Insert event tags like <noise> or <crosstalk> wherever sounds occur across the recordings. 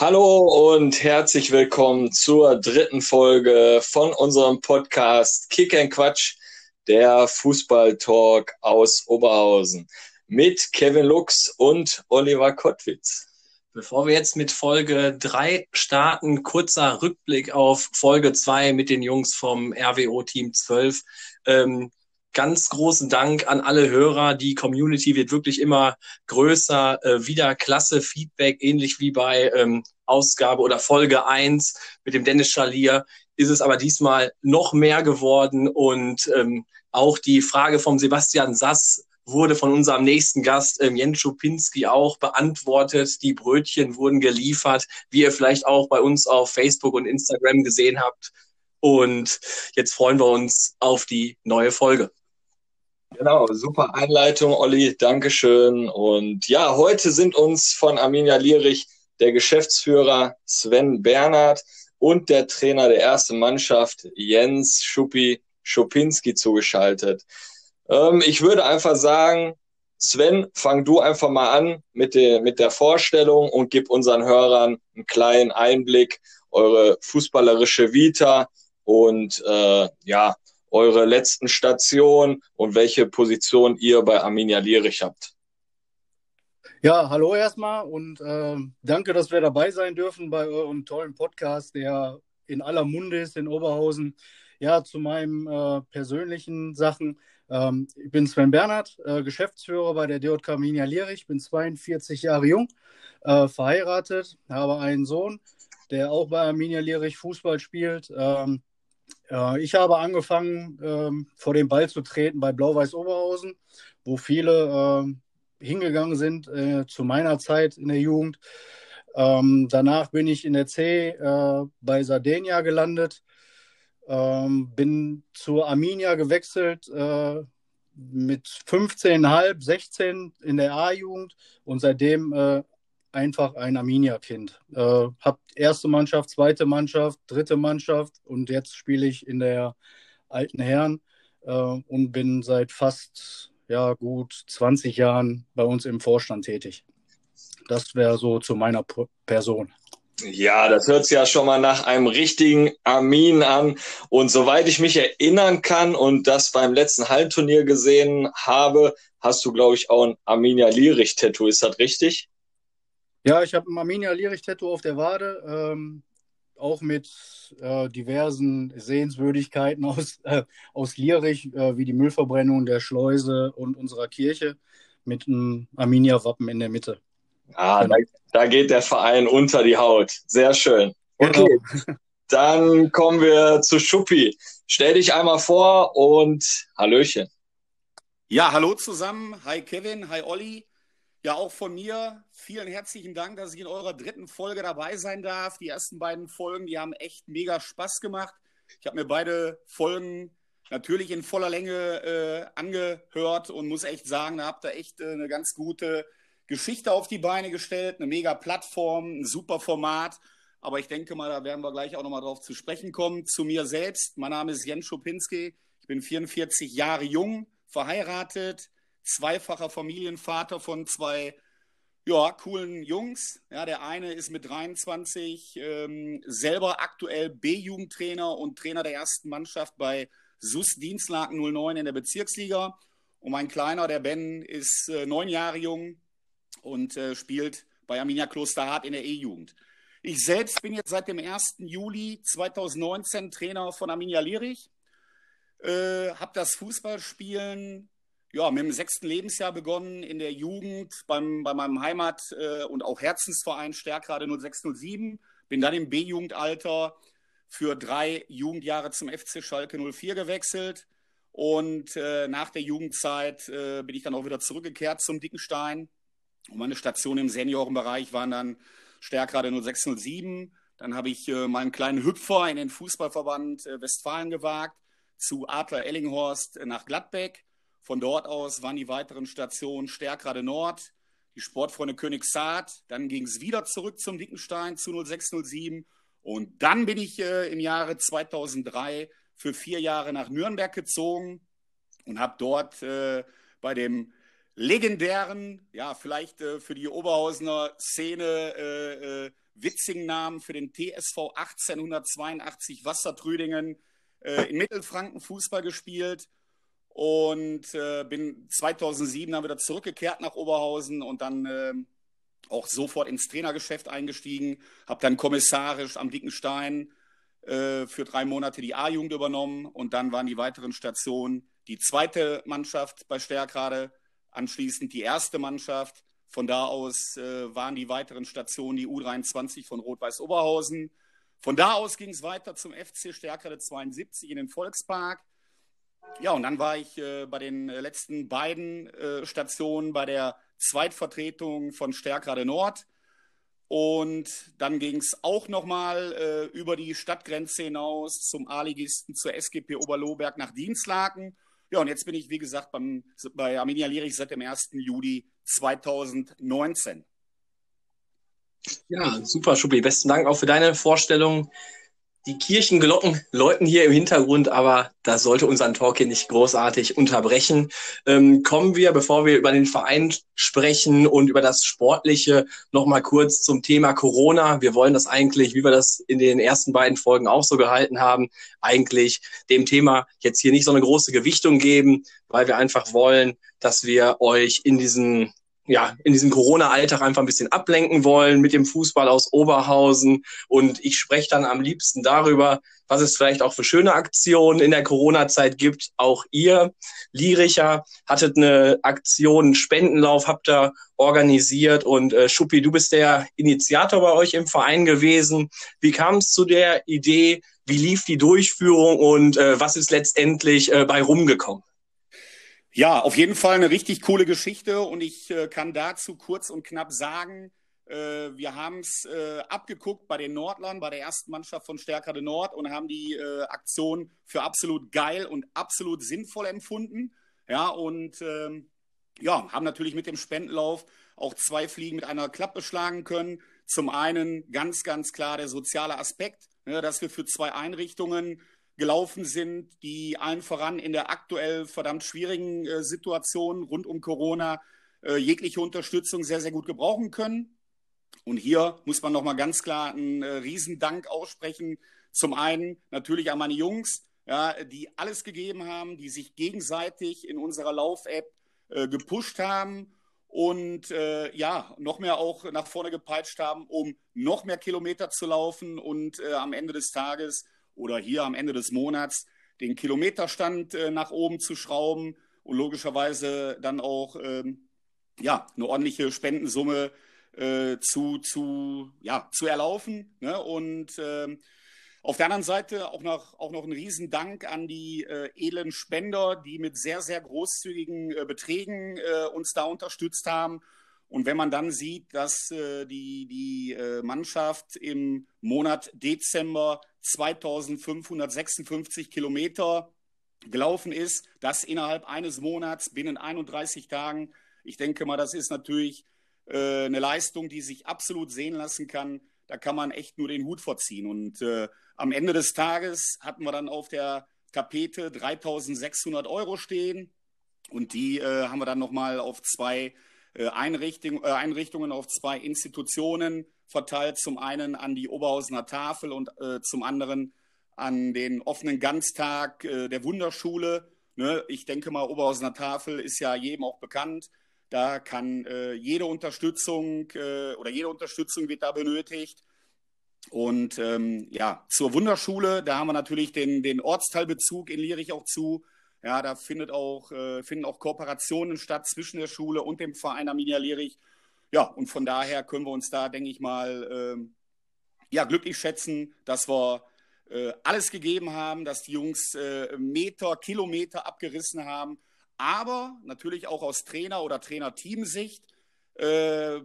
Hallo und herzlich willkommen zur dritten Folge von unserem Podcast Kick and Quatsch, der Fußball-Talk aus Oberhausen mit Kevin Lux und Oliver Kottwitz. Bevor wir jetzt mit Folge 3 starten, kurzer Rückblick auf Folge 2 mit den Jungs vom RWO Team 12. Ähm, ganz großen Dank an alle Hörer. Die Community wird wirklich immer größer. Äh, wieder klasse Feedback, ähnlich wie bei ähm, Ausgabe oder Folge 1 mit dem Dennis Schalier ist es aber diesmal noch mehr geworden und ähm, auch die Frage vom Sebastian Sass wurde von unserem nächsten Gast, ähm, Jens Schupinski, auch beantwortet. Die Brötchen wurden geliefert, wie ihr vielleicht auch bei uns auf Facebook und Instagram gesehen habt. Und jetzt freuen wir uns auf die neue Folge. Genau, super Einleitung, Olli, Dankeschön. Und ja, heute sind uns von Arminia Lierich der Geschäftsführer Sven Bernhard und der Trainer der ersten Mannschaft Jens Schuppi Schupinski zugeschaltet. Ähm, ich würde einfach sagen, Sven, fang du einfach mal an mit der, mit der Vorstellung und gib unseren Hörern einen kleinen Einblick, eure fußballerische Vita und äh, ja, eure letzten Stationen und welche Position ihr bei Arminia Lierich habt. Ja, hallo erstmal und äh, danke, dass wir dabei sein dürfen bei eurem tollen Podcast, der in aller Munde ist in Oberhausen. Ja, zu meinen äh, persönlichen Sachen. Ähm, ich bin Sven Bernhard, äh, Geschäftsführer bei der DJK Arminia Lierich, bin 42 Jahre jung, äh, verheiratet, habe einen Sohn, der auch bei Arminia Lierich Fußball spielt. Ähm, äh, ich habe angefangen, ähm, vor den Ball zu treten bei Blau-Weiß Oberhausen, wo viele äh, hingegangen sind äh, zu meiner Zeit in der Jugend. Ähm, danach bin ich in der C äh, bei Sardinia gelandet, ähm, bin zur Arminia gewechselt äh, mit 15,5, 16 in der A-Jugend und seitdem äh, einfach ein Arminia-Kind. Äh, hab erste Mannschaft, zweite Mannschaft, dritte Mannschaft und jetzt spiele ich in der alten Herren äh, und bin seit fast ja, gut 20 Jahren bei uns im Vorstand tätig. Das wäre so zu meiner P Person. Ja, das hört sich ja schon mal nach einem richtigen Armin an. Und soweit ich mich erinnern kann und das beim letzten Hallenturnier gesehen habe, hast du, glaube ich, auch ein Arminia Lierich-Tattoo. Ist das richtig? Ja, ich habe ein Arminia Lierich-Tattoo auf der Wade, ähm, auch mit äh, diversen Sehenswürdigkeiten aus, <laughs> äh, aus Lierich, äh, wie die Müllverbrennung der Schleuse und unserer Kirche, mit einem Arminia-Wappen in der Mitte. Ah, genau. da, da, geht der Verein unter die Haut. Sehr schön. Okay, genau. dann kommen wir zu Schuppi. Stell dich einmal vor und Hallöchen. Ja, hallo zusammen. Hi Kevin, hi Olli. Ja, auch von mir vielen herzlichen Dank, dass ich in eurer dritten Folge dabei sein darf. Die ersten beiden Folgen, die haben echt mega Spaß gemacht. Ich habe mir beide Folgen natürlich in voller Länge äh, angehört und muss echt sagen, da habt ihr echt äh, eine ganz gute Geschichte auf die Beine gestellt, eine mega Plattform, ein super Format. Aber ich denke mal, da werden wir gleich auch nochmal drauf zu sprechen kommen. Zu mir selbst. Mein Name ist Jens Schopinski. Ich bin 44 Jahre jung, verheiratet, zweifacher Familienvater von zwei ja, coolen Jungs. Ja, der eine ist mit 23 ähm, selber aktuell B-Jugendtrainer und Trainer der ersten Mannschaft bei SUS Dienstlaken 09 in der Bezirksliga. Und mein Kleiner, der Ben, ist äh, neun Jahre jung und äh, spielt bei Arminia Klosterhardt in der E-Jugend. Ich selbst bin jetzt seit dem 1. Juli 2019 Trainer von Arminia Lierich. Äh, habe das Fußballspielen ja, mit dem sechsten Lebensjahr begonnen in der Jugend beim, bei meinem Heimat- äh, und auch Herzensverein Stärkrade 0607. Bin dann im B-Jugendalter für drei Jugendjahre zum FC Schalke 04 gewechselt. Und äh, nach der Jugendzeit äh, bin ich dann auch wieder zurückgekehrt zum Dickenstein. Und meine Stationen im Seniorenbereich waren dann Stärkrade 0607. Dann habe ich äh, meinen kleinen Hüpfer in den Fußballverband äh, Westfalen gewagt, zu Adler Ellinghorst nach Gladbeck. Von dort aus waren die weiteren Stationen Stärkrade Nord, die Sportfreunde Königshaard. Dann ging es wieder zurück zum Dickenstein zu 0607. Und dann bin ich äh, im Jahre 2003 für vier Jahre nach Nürnberg gezogen und habe dort äh, bei dem legendären, ja, vielleicht äh, für die Oberhausener Szene äh, äh, witzigen Namen für den TSV 1882 Wassertrüdingen äh, in Mittelfranken Fußball gespielt und äh, bin 2007 dann wieder zurückgekehrt nach Oberhausen und dann äh, auch sofort ins Trainergeschäft eingestiegen, habe dann kommissarisch am Dicken Stein äh, für drei Monate die A-Jugend übernommen und dann waren die weiteren Stationen die zweite Mannschaft bei Stärkrade, anschließend die erste Mannschaft. Von da aus äh, waren die weiteren Stationen die U23 von Rot-Weiß Oberhausen. Von da aus ging es weiter zum FC Stärkrade 72 in den Volkspark. Ja, und dann war ich äh, bei den letzten beiden äh, Stationen bei der Zweitvertretung von Stärkrade Nord. Und dann ging es auch nochmal äh, über die Stadtgrenze hinaus zum A-Ligisten zur SGP Oberlohberg nach Dienstlaken. Ja, und jetzt bin ich, wie gesagt, beim, bei Arminia Lierich seit dem 1. Juli 2019. Ja, super, Schuppi. Besten Dank auch für deine Vorstellung die Kirchenglocken läuten hier im Hintergrund, aber das sollte unseren Talk hier nicht großartig unterbrechen. Ähm, kommen wir, bevor wir über den Verein sprechen und über das Sportliche, nochmal kurz zum Thema Corona. Wir wollen das eigentlich, wie wir das in den ersten beiden Folgen auch so gehalten haben, eigentlich dem Thema jetzt hier nicht so eine große Gewichtung geben, weil wir einfach wollen, dass wir euch in diesen ja, in diesem Corona-Alltag einfach ein bisschen ablenken wollen mit dem Fußball aus Oberhausen. Und ich spreche dann am liebsten darüber, was es vielleicht auch für schöne Aktionen in der Corona-Zeit gibt. Auch ihr, Liricher, hattet eine Aktion, einen Spendenlauf habt ihr organisiert. Und äh, Schuppi, du bist der Initiator bei euch im Verein gewesen. Wie kam es zu der Idee? Wie lief die Durchführung und äh, was ist letztendlich äh, bei rumgekommen? Ja, auf jeden Fall eine richtig coole Geschichte und ich äh, kann dazu kurz und knapp sagen, äh, wir haben es äh, abgeguckt bei den Nordlern, bei der ersten Mannschaft von Stärkere Nord und haben die äh, Aktion für absolut geil und absolut sinnvoll empfunden. Ja, und ähm, ja, haben natürlich mit dem Spendenlauf auch zwei Fliegen mit einer Klappe schlagen können. Zum einen ganz, ganz klar der soziale Aspekt, ne, dass wir für zwei Einrichtungen gelaufen sind, die allen voran in der aktuell verdammt schwierigen äh, Situation rund um Corona äh, jegliche Unterstützung sehr, sehr gut gebrauchen können. Und hier muss man nochmal ganz klar einen äh, Riesendank aussprechen. Zum einen natürlich an meine Jungs, ja, die alles gegeben haben, die sich gegenseitig in unserer Lauf-App äh, gepusht haben und äh, ja, noch mehr auch nach vorne gepeitscht haben, um noch mehr Kilometer zu laufen und äh, am Ende des Tages oder hier am Ende des Monats den Kilometerstand äh, nach oben zu schrauben und logischerweise dann auch ähm, ja, eine ordentliche Spendensumme äh, zu, zu, ja, zu erlaufen. Ne? Und ähm, auf der anderen Seite auch noch, auch noch ein Riesendank an die äh, edlen Spender, die mit sehr, sehr großzügigen äh, Beträgen äh, uns da unterstützt haben. Und wenn man dann sieht, dass äh, die, die äh, Mannschaft im Monat Dezember 2556 Kilometer gelaufen ist, das innerhalb eines Monats binnen 31 Tagen, ich denke mal, das ist natürlich äh, eine Leistung, die sich absolut sehen lassen kann. Da kann man echt nur den Hut vorziehen. Und äh, am Ende des Tages hatten wir dann auf der Tapete 3600 Euro stehen. Und die äh, haben wir dann nochmal auf zwei Einrichtung, äh, Einrichtungen auf zwei Institutionen verteilt. Zum einen an die Oberhausener Tafel und äh, zum anderen an den offenen Ganztag der Wunderschule. Ne? Ich denke mal, Oberhausener Tafel ist ja jedem auch bekannt. Da kann jede Unterstützung oder jede Unterstützung wird da benötigt. Und ähm, ja, zur Wunderschule, da haben wir natürlich den, den Ortsteilbezug in Lierich auch zu. Ja, da findet auch, äh, finden auch Kooperationen statt zwischen der Schule und dem Verein Arminia Lierich. Ja, und von daher können wir uns da, denke ich mal, äh, ja, glücklich schätzen, dass wir äh, alles gegeben haben, dass die Jungs äh, Meter, Kilometer abgerissen haben. Aber natürlich auch aus Trainer- oder Trainerteamsicht äh,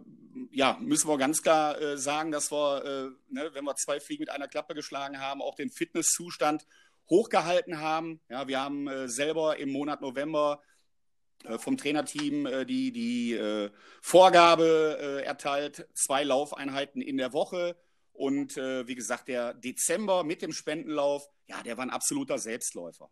ja, müssen wir ganz klar äh, sagen, dass wir, äh, ne, wenn wir zwei Fliegen mit einer Klappe geschlagen haben, auch den Fitnesszustand hochgehalten haben. Ja, wir haben äh, selber im Monat November äh, vom Trainerteam äh, die, die äh, Vorgabe äh, erteilt, zwei Laufeinheiten in der Woche. Und äh, wie gesagt, der Dezember mit dem Spendenlauf, ja, der war ein absoluter Selbstläufer.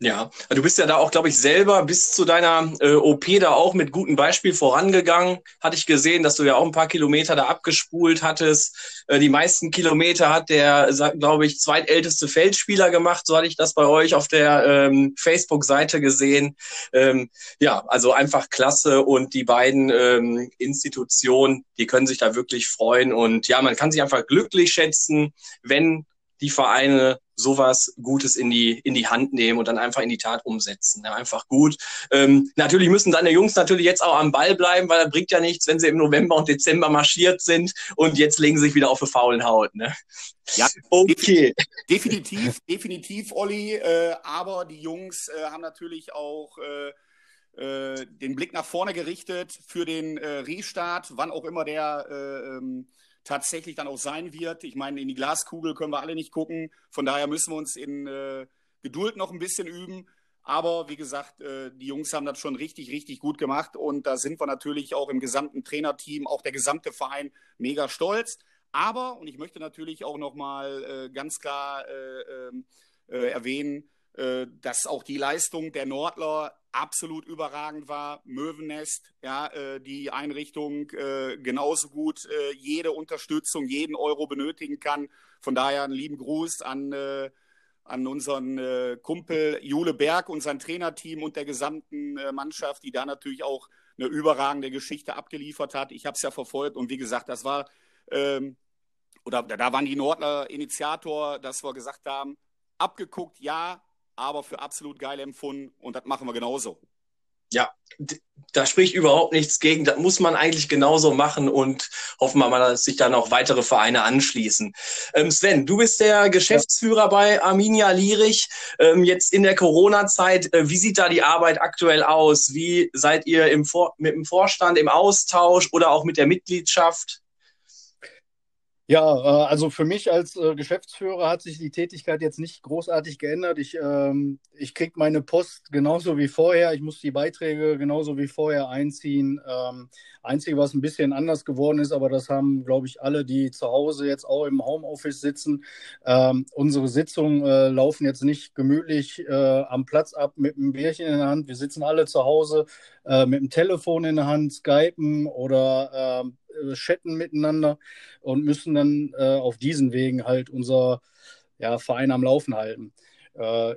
Ja, du bist ja da auch, glaube ich, selber bis zu deiner äh, OP da auch mit gutem Beispiel vorangegangen. Hatte ich gesehen, dass du ja auch ein paar Kilometer da abgespult hattest. Äh, die meisten Kilometer hat der, glaube ich, zweitälteste Feldspieler gemacht. So hatte ich das bei euch auf der ähm, Facebook-Seite gesehen. Ähm, ja, also einfach klasse und die beiden ähm, Institutionen, die können sich da wirklich freuen. Und ja, man kann sich einfach glücklich schätzen, wenn die Vereine sowas Gutes in die, in die Hand nehmen und dann einfach in die Tat umsetzen. Ja, einfach gut. Ähm, natürlich müssen deine Jungs natürlich jetzt auch am Ball bleiben, weil das bringt ja nichts, wenn sie im November und Dezember marschiert sind und jetzt legen sie sich wieder auf eine faulen Haut. Ne? Ja, okay. Definitiv, definitiv, Olli. Äh, aber die Jungs äh, haben natürlich auch äh, äh den Blick nach vorne gerichtet für den äh, Restart, wann auch immer der äh, ähm, tatsächlich dann auch sein wird. Ich meine, in die Glaskugel können wir alle nicht gucken. Von daher müssen wir uns in äh, Geduld noch ein bisschen üben. Aber wie gesagt, äh, die Jungs haben das schon richtig, richtig gut gemacht. Und da sind wir natürlich auch im gesamten Trainerteam, auch der gesamte Verein mega stolz. Aber, und ich möchte natürlich auch nochmal äh, ganz klar äh, ähm, äh, erwähnen, äh, dass auch die Leistung der Nordler absolut überragend war. Möwennest, ja, äh, die Einrichtung äh, genauso gut äh, jede Unterstützung, jeden Euro benötigen kann. Von daher einen lieben Gruß an, äh, an unseren äh, Kumpel Jule Berg und sein Trainerteam und der gesamten äh, Mannschaft, die da natürlich auch eine überragende Geschichte abgeliefert hat. Ich habe es ja verfolgt und wie gesagt, das war, ähm, oder da waren die Nordler Initiator, dass wir gesagt haben, abgeguckt, ja, aber für absolut geil empfunden und das machen wir genauso. Ja, da spricht überhaupt nichts gegen. Das muss man eigentlich genauso machen und hoffen wir mal, dass sich da noch weitere Vereine anschließen. Ähm Sven, du bist der Geschäftsführer ja. bei Arminia Lierich. Ähm, jetzt in der Corona-Zeit, äh, wie sieht da die Arbeit aktuell aus? Wie seid ihr im Vor mit dem Vorstand im Austausch oder auch mit der Mitgliedschaft? Ja, äh, also für mich als äh, Geschäftsführer hat sich die Tätigkeit jetzt nicht großartig geändert. Ich, ähm, ich kriege meine Post genauso wie vorher. Ich muss die Beiträge genauso wie vorher einziehen. Ähm, Einzige, was ein bisschen anders geworden ist, aber das haben, glaube ich, alle, die zu Hause jetzt auch im Homeoffice sitzen. Ähm, unsere Sitzungen äh, laufen jetzt nicht gemütlich äh, am Platz ab mit einem Bierchen in der Hand. Wir sitzen alle zu Hause äh, mit dem Telefon in der Hand, skypen oder ähm, äh, chatten miteinander und müssen dann äh, auf diesen Wegen halt unser ja, Verein am Laufen halten. Äh,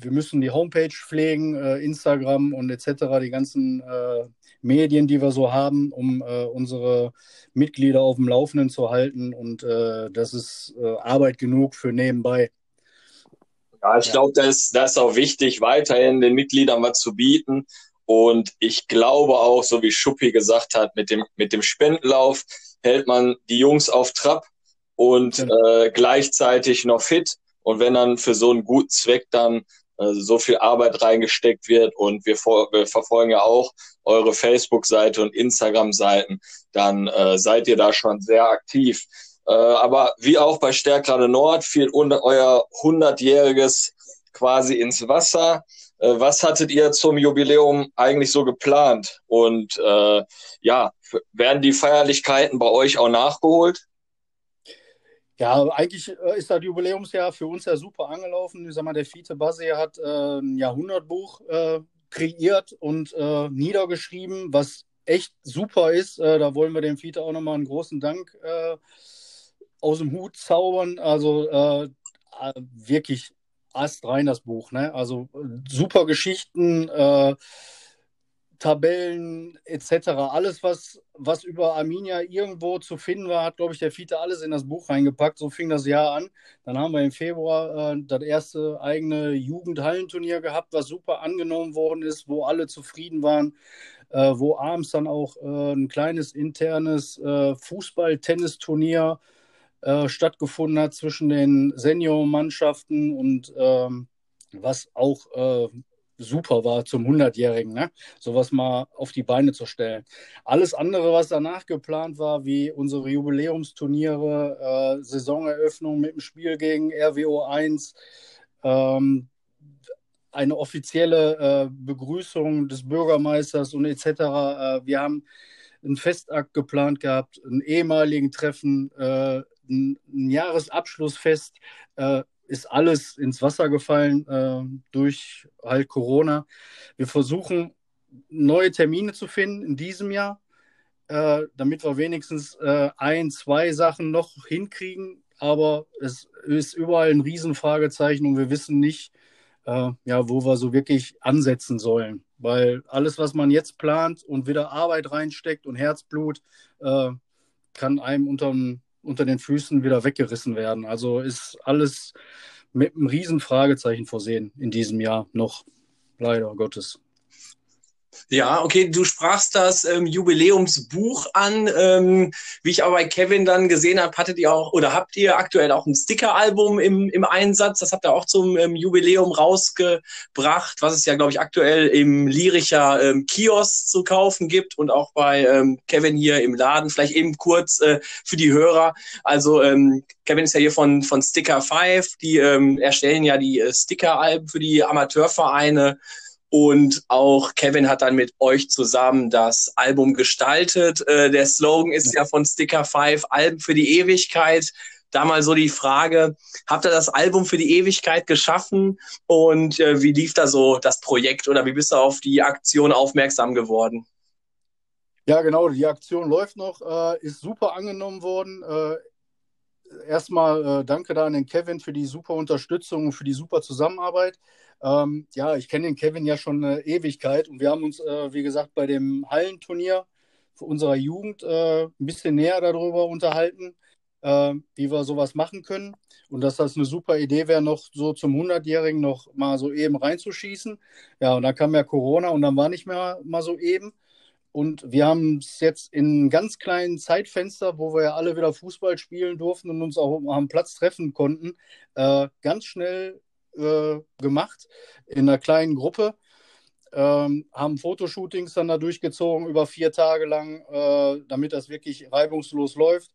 wir müssen die Homepage pflegen, Instagram und etc., die ganzen Medien, die wir so haben, um äh, unsere Mitglieder auf dem Laufenden zu halten. Und das ist Arbeit genug für nebenbei. Ja, ich ja. glaube, das, das ist auch wichtig, weiterhin den Mitgliedern was zu bieten. Und ich glaube auch, so wie Schuppi gesagt hat, mit dem, mit dem Spendenlauf hält man die Jungs auf Trab und ja. äh, gleichzeitig noch fit. Und wenn dann für so einen guten Zweck dann äh, so viel Arbeit reingesteckt wird und wir, vor, wir verfolgen ja auch eure Facebook-Seite und Instagram-Seiten, dann äh, seid ihr da schon sehr aktiv. Äh, aber wie auch bei Stärkrade Nord fiel euer 100-jähriges quasi ins Wasser. Äh, was hattet ihr zum Jubiläum eigentlich so geplant? Und äh, ja, werden die Feierlichkeiten bei euch auch nachgeholt? Ja, eigentlich äh, ist das Jubiläumsjahr für uns ja super angelaufen. Ich sag mal, der Fiete Basse hat äh, ein Jahrhundertbuch äh, kreiert und äh, niedergeschrieben, was echt super ist. Äh, da wollen wir dem Fiete auch nochmal einen großen Dank äh, aus dem Hut zaubern. Also wirklich astrein das Buch. Ne? Also super Geschichten, Tabellen etc. Alles, was, was über Arminia irgendwo zu finden war, hat, glaube ich, der Fiete alles in das Buch reingepackt. So fing das Jahr an. Dann haben wir im Februar äh, das erste eigene Jugendhallenturnier gehabt, was super angenommen worden ist, wo alle zufrieden waren. Äh, wo abends dann auch äh, ein kleines internes äh, Fußball-Tennisturnier äh, stattgefunden hat zwischen den Senior-Mannschaften und ähm, was auch äh, super war zum 100-Jährigen, ne? sowas mal auf die Beine zu stellen. Alles andere, was danach geplant war, wie unsere Jubiläumsturniere, äh, Saisoneröffnung mit dem Spiel gegen RWO 1, ähm, eine offizielle äh, Begrüßung des Bürgermeisters und etc. Äh, wir haben einen Festakt geplant gehabt, einen ehemaligen Treffen, äh, ein, ein Jahresabschlussfest. Ist alles ins Wasser gefallen äh, durch halt Corona. Wir versuchen neue Termine zu finden in diesem Jahr, äh, damit wir wenigstens äh, ein, zwei Sachen noch hinkriegen. Aber es ist überall ein Riesenfragezeichen und wir wissen nicht, äh, ja, wo wir so wirklich ansetzen sollen. Weil alles, was man jetzt plant und wieder Arbeit reinsteckt und Herzblut, äh, kann einem unter, unter den Füßen wieder weggerissen werden. Also ist alles mit einem riesen Fragezeichen versehen in diesem Jahr noch, leider Gottes. Ja, okay, du sprachst das ähm, Jubiläumsbuch an. Ähm, wie ich aber bei Kevin dann gesehen habe, hattet ihr auch oder habt ihr aktuell auch ein Sticker-Album im, im Einsatz. Das habt ihr auch zum ähm, Jubiläum rausgebracht, was es ja, glaube ich, aktuell im Lyrischer ähm, Kiosk zu kaufen gibt und auch bei ähm, Kevin hier im Laden. Vielleicht eben kurz äh, für die Hörer. Also ähm, Kevin ist ja hier von, von Sticker 5. Die ähm, erstellen ja die äh, Sticker-Alben für die Amateurvereine. Und auch Kevin hat dann mit euch zusammen das Album gestaltet. Äh, der Slogan ist ja von Sticker 5, Alben für die Ewigkeit. Da mal so die Frage, habt ihr das Album für die Ewigkeit geschaffen und äh, wie lief da so das Projekt oder wie bist du auf die Aktion aufmerksam geworden? Ja, genau, die Aktion läuft noch, äh, ist super angenommen worden. Erstmal äh, danke da an den Kevin für die super Unterstützung und für die super Zusammenarbeit. Ähm, ja, ich kenne den Kevin ja schon eine Ewigkeit und wir haben uns, äh, wie gesagt, bei dem Hallenturnier für unserer Jugend äh, ein bisschen näher darüber unterhalten, äh, wie wir sowas machen können und dass das eine super Idee wäre, noch so zum 100-Jährigen noch mal so eben reinzuschießen. Ja, und dann kam ja Corona und dann war nicht mehr mal so eben. Und wir haben es jetzt in einem ganz kleinen Zeitfenster, wo wir ja alle wieder Fußball spielen durften und uns auch am Platz treffen konnten, äh, ganz schnell äh, gemacht in einer kleinen Gruppe. Ähm, haben Fotoshootings dann da durchgezogen über vier Tage lang, äh, damit das wirklich reibungslos läuft.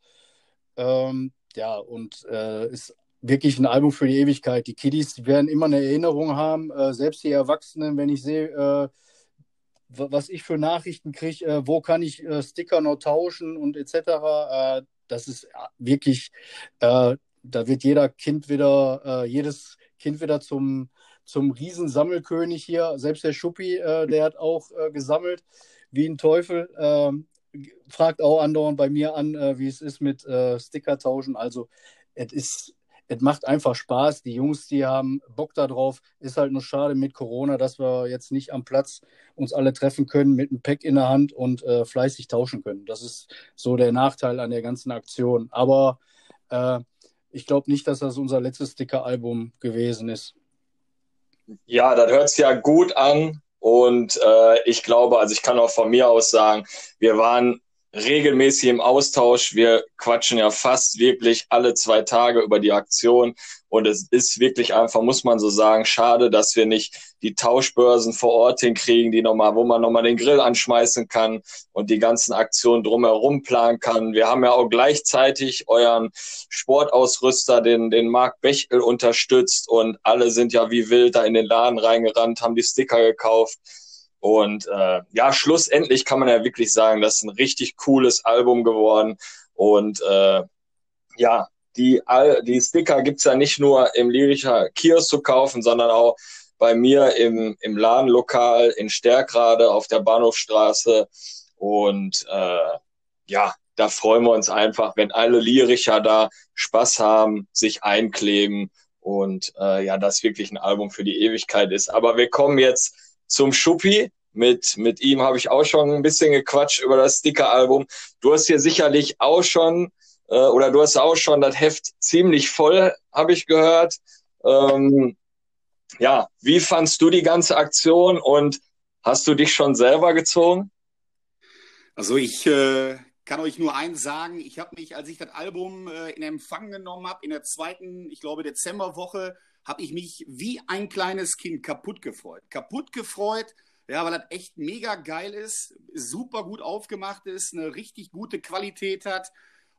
Ähm, ja, und äh, ist wirklich ein Album für die Ewigkeit. Die Kiddies die werden immer eine Erinnerung haben, äh, selbst die Erwachsenen, wenn ich sehe, äh, was ich für Nachrichten kriege, äh, wo kann ich äh, Sticker noch tauschen und etc. das ist wirklich, da wird jeder Kind wieder, jedes Kind wieder zum, zum Riesensammelkönig hier. Selbst der Schuppi, äh, der hat auch äh, gesammelt wie ein Teufel. Ähm, fragt auch andauernd bei mir an, äh, wie es ist mit äh, Sticker tauschen. Also es ist, es macht einfach Spaß. Die Jungs, die haben Bock darauf. Ist halt nur schade mit Corona, dass wir jetzt nicht am Platz uns alle treffen können mit einem Pack in der Hand und äh, fleißig tauschen können. Das ist so der Nachteil an der ganzen Aktion. Aber äh, ich glaube nicht, dass das unser letztes Sticker-Album gewesen ist. Ja, das hört sich ja gut an. Und äh, ich glaube, also ich kann auch von mir aus sagen, wir waren regelmäßig im Austausch. Wir quatschen ja fast wirklich alle zwei Tage über die Aktion. Und es ist wirklich einfach, muss man so sagen, schade, dass wir nicht die Tauschbörsen vor Ort hinkriegen, die nochmal, wo man nochmal den Grill anschmeißen kann und die ganzen Aktionen drumherum planen kann. Wir haben ja auch gleichzeitig euren Sportausrüster, den, den Marc Bechel unterstützt und alle sind ja wie wild da in den Laden reingerannt, haben die Sticker gekauft. Und äh, ja, schlussendlich kann man ja wirklich sagen, das ist ein richtig cooles Album geworden. Und äh, ja, die, die Sticker gibt's ja nicht nur im Lyrischer Kiosk zu kaufen, sondern auch bei mir im, im Ladenlokal in Stärkrade auf der Bahnhofstraße. Und äh, ja, da freuen wir uns einfach, wenn alle Lyricher da Spaß haben, sich einkleben und äh, ja, das wirklich ein Album für die Ewigkeit ist. Aber wir kommen jetzt zum Schuppi. Mit, mit ihm habe ich auch schon ein bisschen gequatscht über das Sticker-Album. Du hast hier sicherlich auch schon, äh, oder du hast auch schon das Heft ziemlich voll, habe ich gehört. Ähm, ja, wie fandst du die ganze Aktion und hast du dich schon selber gezogen? Also ich äh, kann euch nur eins sagen, ich habe mich, als ich das Album äh, in Empfang genommen habe, in der zweiten, ich glaube, Dezemberwoche, habe ich mich wie ein kleines Kind kaputt gefreut. Kaputt gefreut, ja, weil das echt mega geil ist, super gut aufgemacht ist, eine richtig gute Qualität hat.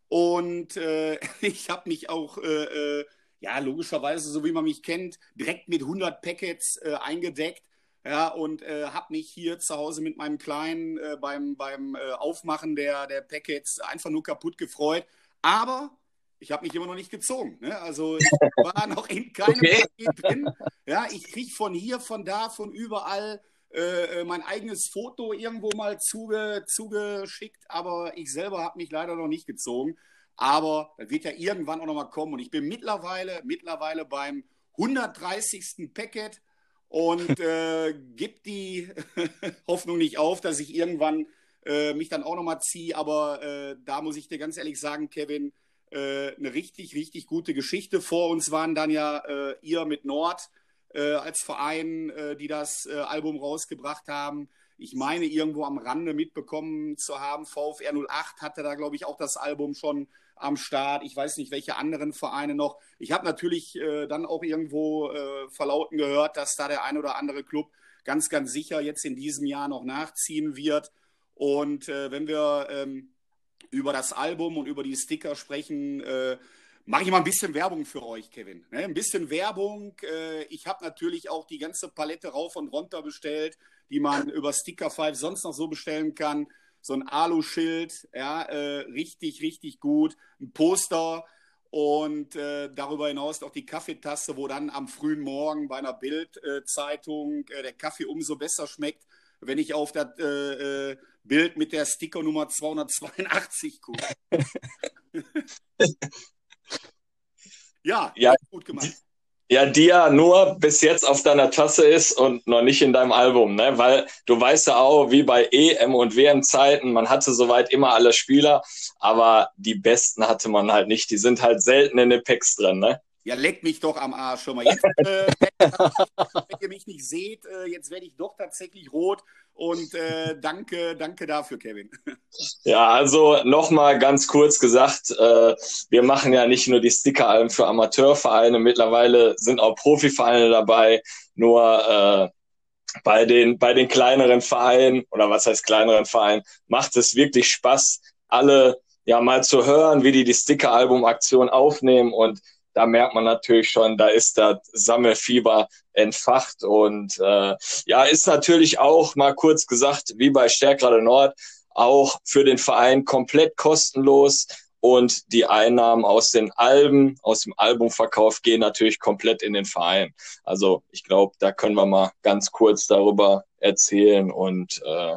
Und äh, <laughs> ich habe mich auch, äh, äh, ja, logischerweise, so wie man mich kennt, direkt mit 100 Packets äh, eingedeckt. Ja, und äh, habe mich hier zu Hause mit meinem Kleinen äh, beim, beim Aufmachen der, der Packets einfach nur kaputt gefreut. Aber Ich habe mich immer noch nicht gezogen. Ne? Also ich <laughs> war noch in keinem okay. Paket drin. Ja, ich kriege von hier, von da, von überall äh, äh, mein eigenes Foto irgendwo mal zuge, zugeschickt, aber ich selber habe mich leider noch nicht gezogen. Aber das wird ja irgendwann auch noch mal kommen. Und ich bin mittlerweile, mittlerweile beim 130. Packet und <laughs> äh, gebe die <laughs> Hoffnung nicht auf, dass ich irgendwann äh, mich dann auch noch mal ziehe. Aber äh, da muss ich dir ganz ehrlich sagen, Kevin, äh, eine richtig, richtig gute Geschichte. Vor uns waren dann ja äh, ihr mit Nord äh, als Verein, äh, die das äh, Album rausgebracht haben. Ich meine, irgendwo am Rande mitbekommen zu haben, VfR 08 hatte da, glaube ich, auch das Album schon am Start. Ich weiß nicht, welche anderen Vereine noch. Ich habe natürlich dann auch irgendwo verlauten gehört, dass da der ein oder andere Club ganz, ganz sicher jetzt in diesem Jahr noch nachziehen wird. Und wenn wir ähm, über das Album und über die Sticker sprechen, mache ich mal ein bisschen Werbung für euch, Kevin. Ne? Ein bisschen Werbung. Äh, ich habe natürlich auch die ganze Palette rauf und runter bestellt, die man <laughs> über Sticker 5 sonst noch so bestellen kann. So ein Alu-Schild, ja, äh, richtig, richtig gut. Ein Poster und äh, darüber hinaus auch die Kaffeetasse, wo dann am frühen Morgen bei einer Bildzeitung äh, der Kaffee umso besser schmeckt, wenn ich auf das äh, äh, Bild mit der Sticker Nummer 282 gucke. <laughs> Ja, ja gut gemacht. Ja, die ja nur bis jetzt auf deiner Tasse ist und noch nicht in deinem Album, ne? Weil du weißt ja auch, wie bei EM und WM-Zeiten, man hatte soweit immer alle Spieler, aber die besten hatte man halt nicht. Die sind halt selten in den Packs drin, ne? Ja, leck mich doch am Arsch schon mal. Jetzt, äh, <laughs> wenn ihr mich nicht seht, äh, jetzt werde ich doch tatsächlich rot. Und äh, danke, danke dafür, Kevin. <laughs> Ja, also nochmal ganz kurz gesagt, äh, wir machen ja nicht nur die Stickeralben für Amateurvereine, mittlerweile sind auch Profivereine dabei, nur äh, bei den, bei den kleineren Vereinen, oder was heißt kleineren Vereinen, macht es wirklich Spaß, alle ja mal zu hören, wie die die Sticker-Album-Aktion aufnehmen. Und da merkt man natürlich schon, da ist das Sammelfieber entfacht. Und äh, ja, ist natürlich auch mal kurz gesagt, wie bei Stärkrade Nord, auch für den Verein komplett kostenlos. Und die Einnahmen aus den Alben, aus dem Albumverkauf gehen natürlich komplett in den Verein. Also ich glaube, da können wir mal ganz kurz darüber erzählen. Und äh,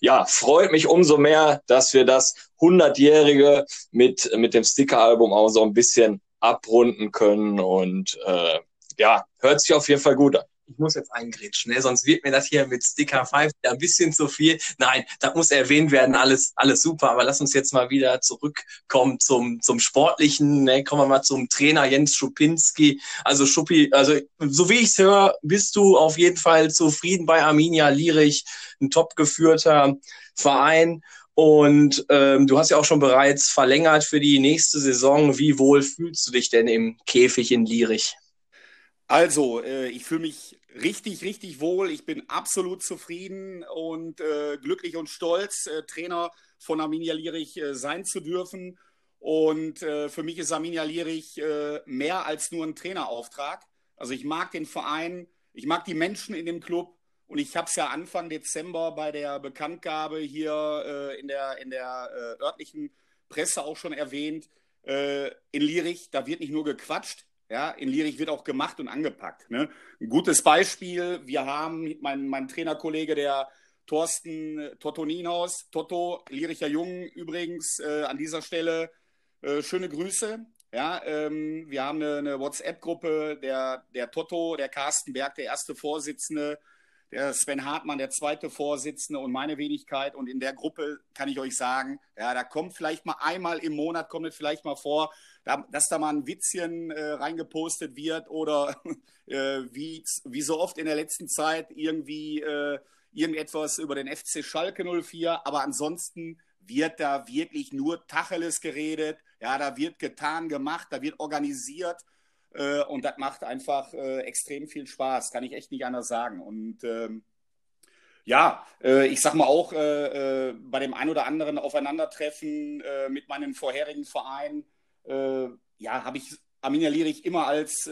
ja, freut mich umso mehr, dass wir das 100-jährige mit mit dem Sticker-Album auch so ein bisschen abrunden können. Und äh, ja, hört sich auf jeden Fall gut an. Ich muss jetzt eingrätschen, ne? sonst wird mir das hier mit Sticker 5 ein bisschen zu viel. Nein, das muss erwähnt werden, alles, alles super. Aber lass uns jetzt mal wieder zurückkommen zum, zum Sportlichen. Ne? Kommen wir mal zum Trainer Jens Schupinski. Also Schuppi, also so wie ich es höre, bist du auf jeden Fall zufrieden bei Arminia Lierich, ein top geführter Verein. Und ähm, du hast ja auch schon bereits verlängert für die nächste Saison. Wie wohl fühlst du dich denn im Käfig in Lierich? Also, äh, ich fühle mich richtig, richtig wohl. Ich bin absolut zufrieden und äh, glücklich und stolz, äh, Trainer von Arminia Lierich äh, sein zu dürfen. Und äh, für mich ist Arminia Lierich äh, mehr als nur ein Trainerauftrag. Also ich mag den Verein, ich mag die Menschen in dem Club und ich habe es ja Anfang Dezember bei der Bekanntgabe hier äh, in der, in der äh, örtlichen Presse auch schon erwähnt. Äh, in Lierich, da wird nicht nur gequatscht, ja, in Lierich wird auch gemacht und angepackt. Ne? Ein gutes Beispiel, wir haben, mein, mein Trainerkollege, der Thorsten Toto Nienhaus, Toto, Liericher Jung übrigens, äh, an dieser Stelle äh, schöne Grüße. Ja, ähm, wir haben eine, eine WhatsApp-Gruppe, der, der Toto, der Carsten Berg, der erste Vorsitzende, der Sven Hartmann, der zweite Vorsitzende und meine Wenigkeit. Und in der Gruppe kann ich euch sagen, ja, da kommt vielleicht mal einmal im Monat, kommt es vielleicht mal vor, dass da mal ein Witzchen äh, reingepostet wird oder <laughs> äh, wie, wie so oft in der letzten Zeit irgendwie äh, irgendetwas über den FC Schalke 04. Aber ansonsten wird da wirklich nur Tacheles geredet. Ja, da wird getan, gemacht, da wird organisiert. Äh, und das macht einfach äh, extrem viel Spaß, kann ich echt nicht anders sagen. Und ähm, ja, äh, ich sag mal auch äh, äh, bei dem ein oder anderen Aufeinandertreffen äh, mit meinen vorherigen Vereinen, ja, habe ich Arminia Lierich immer als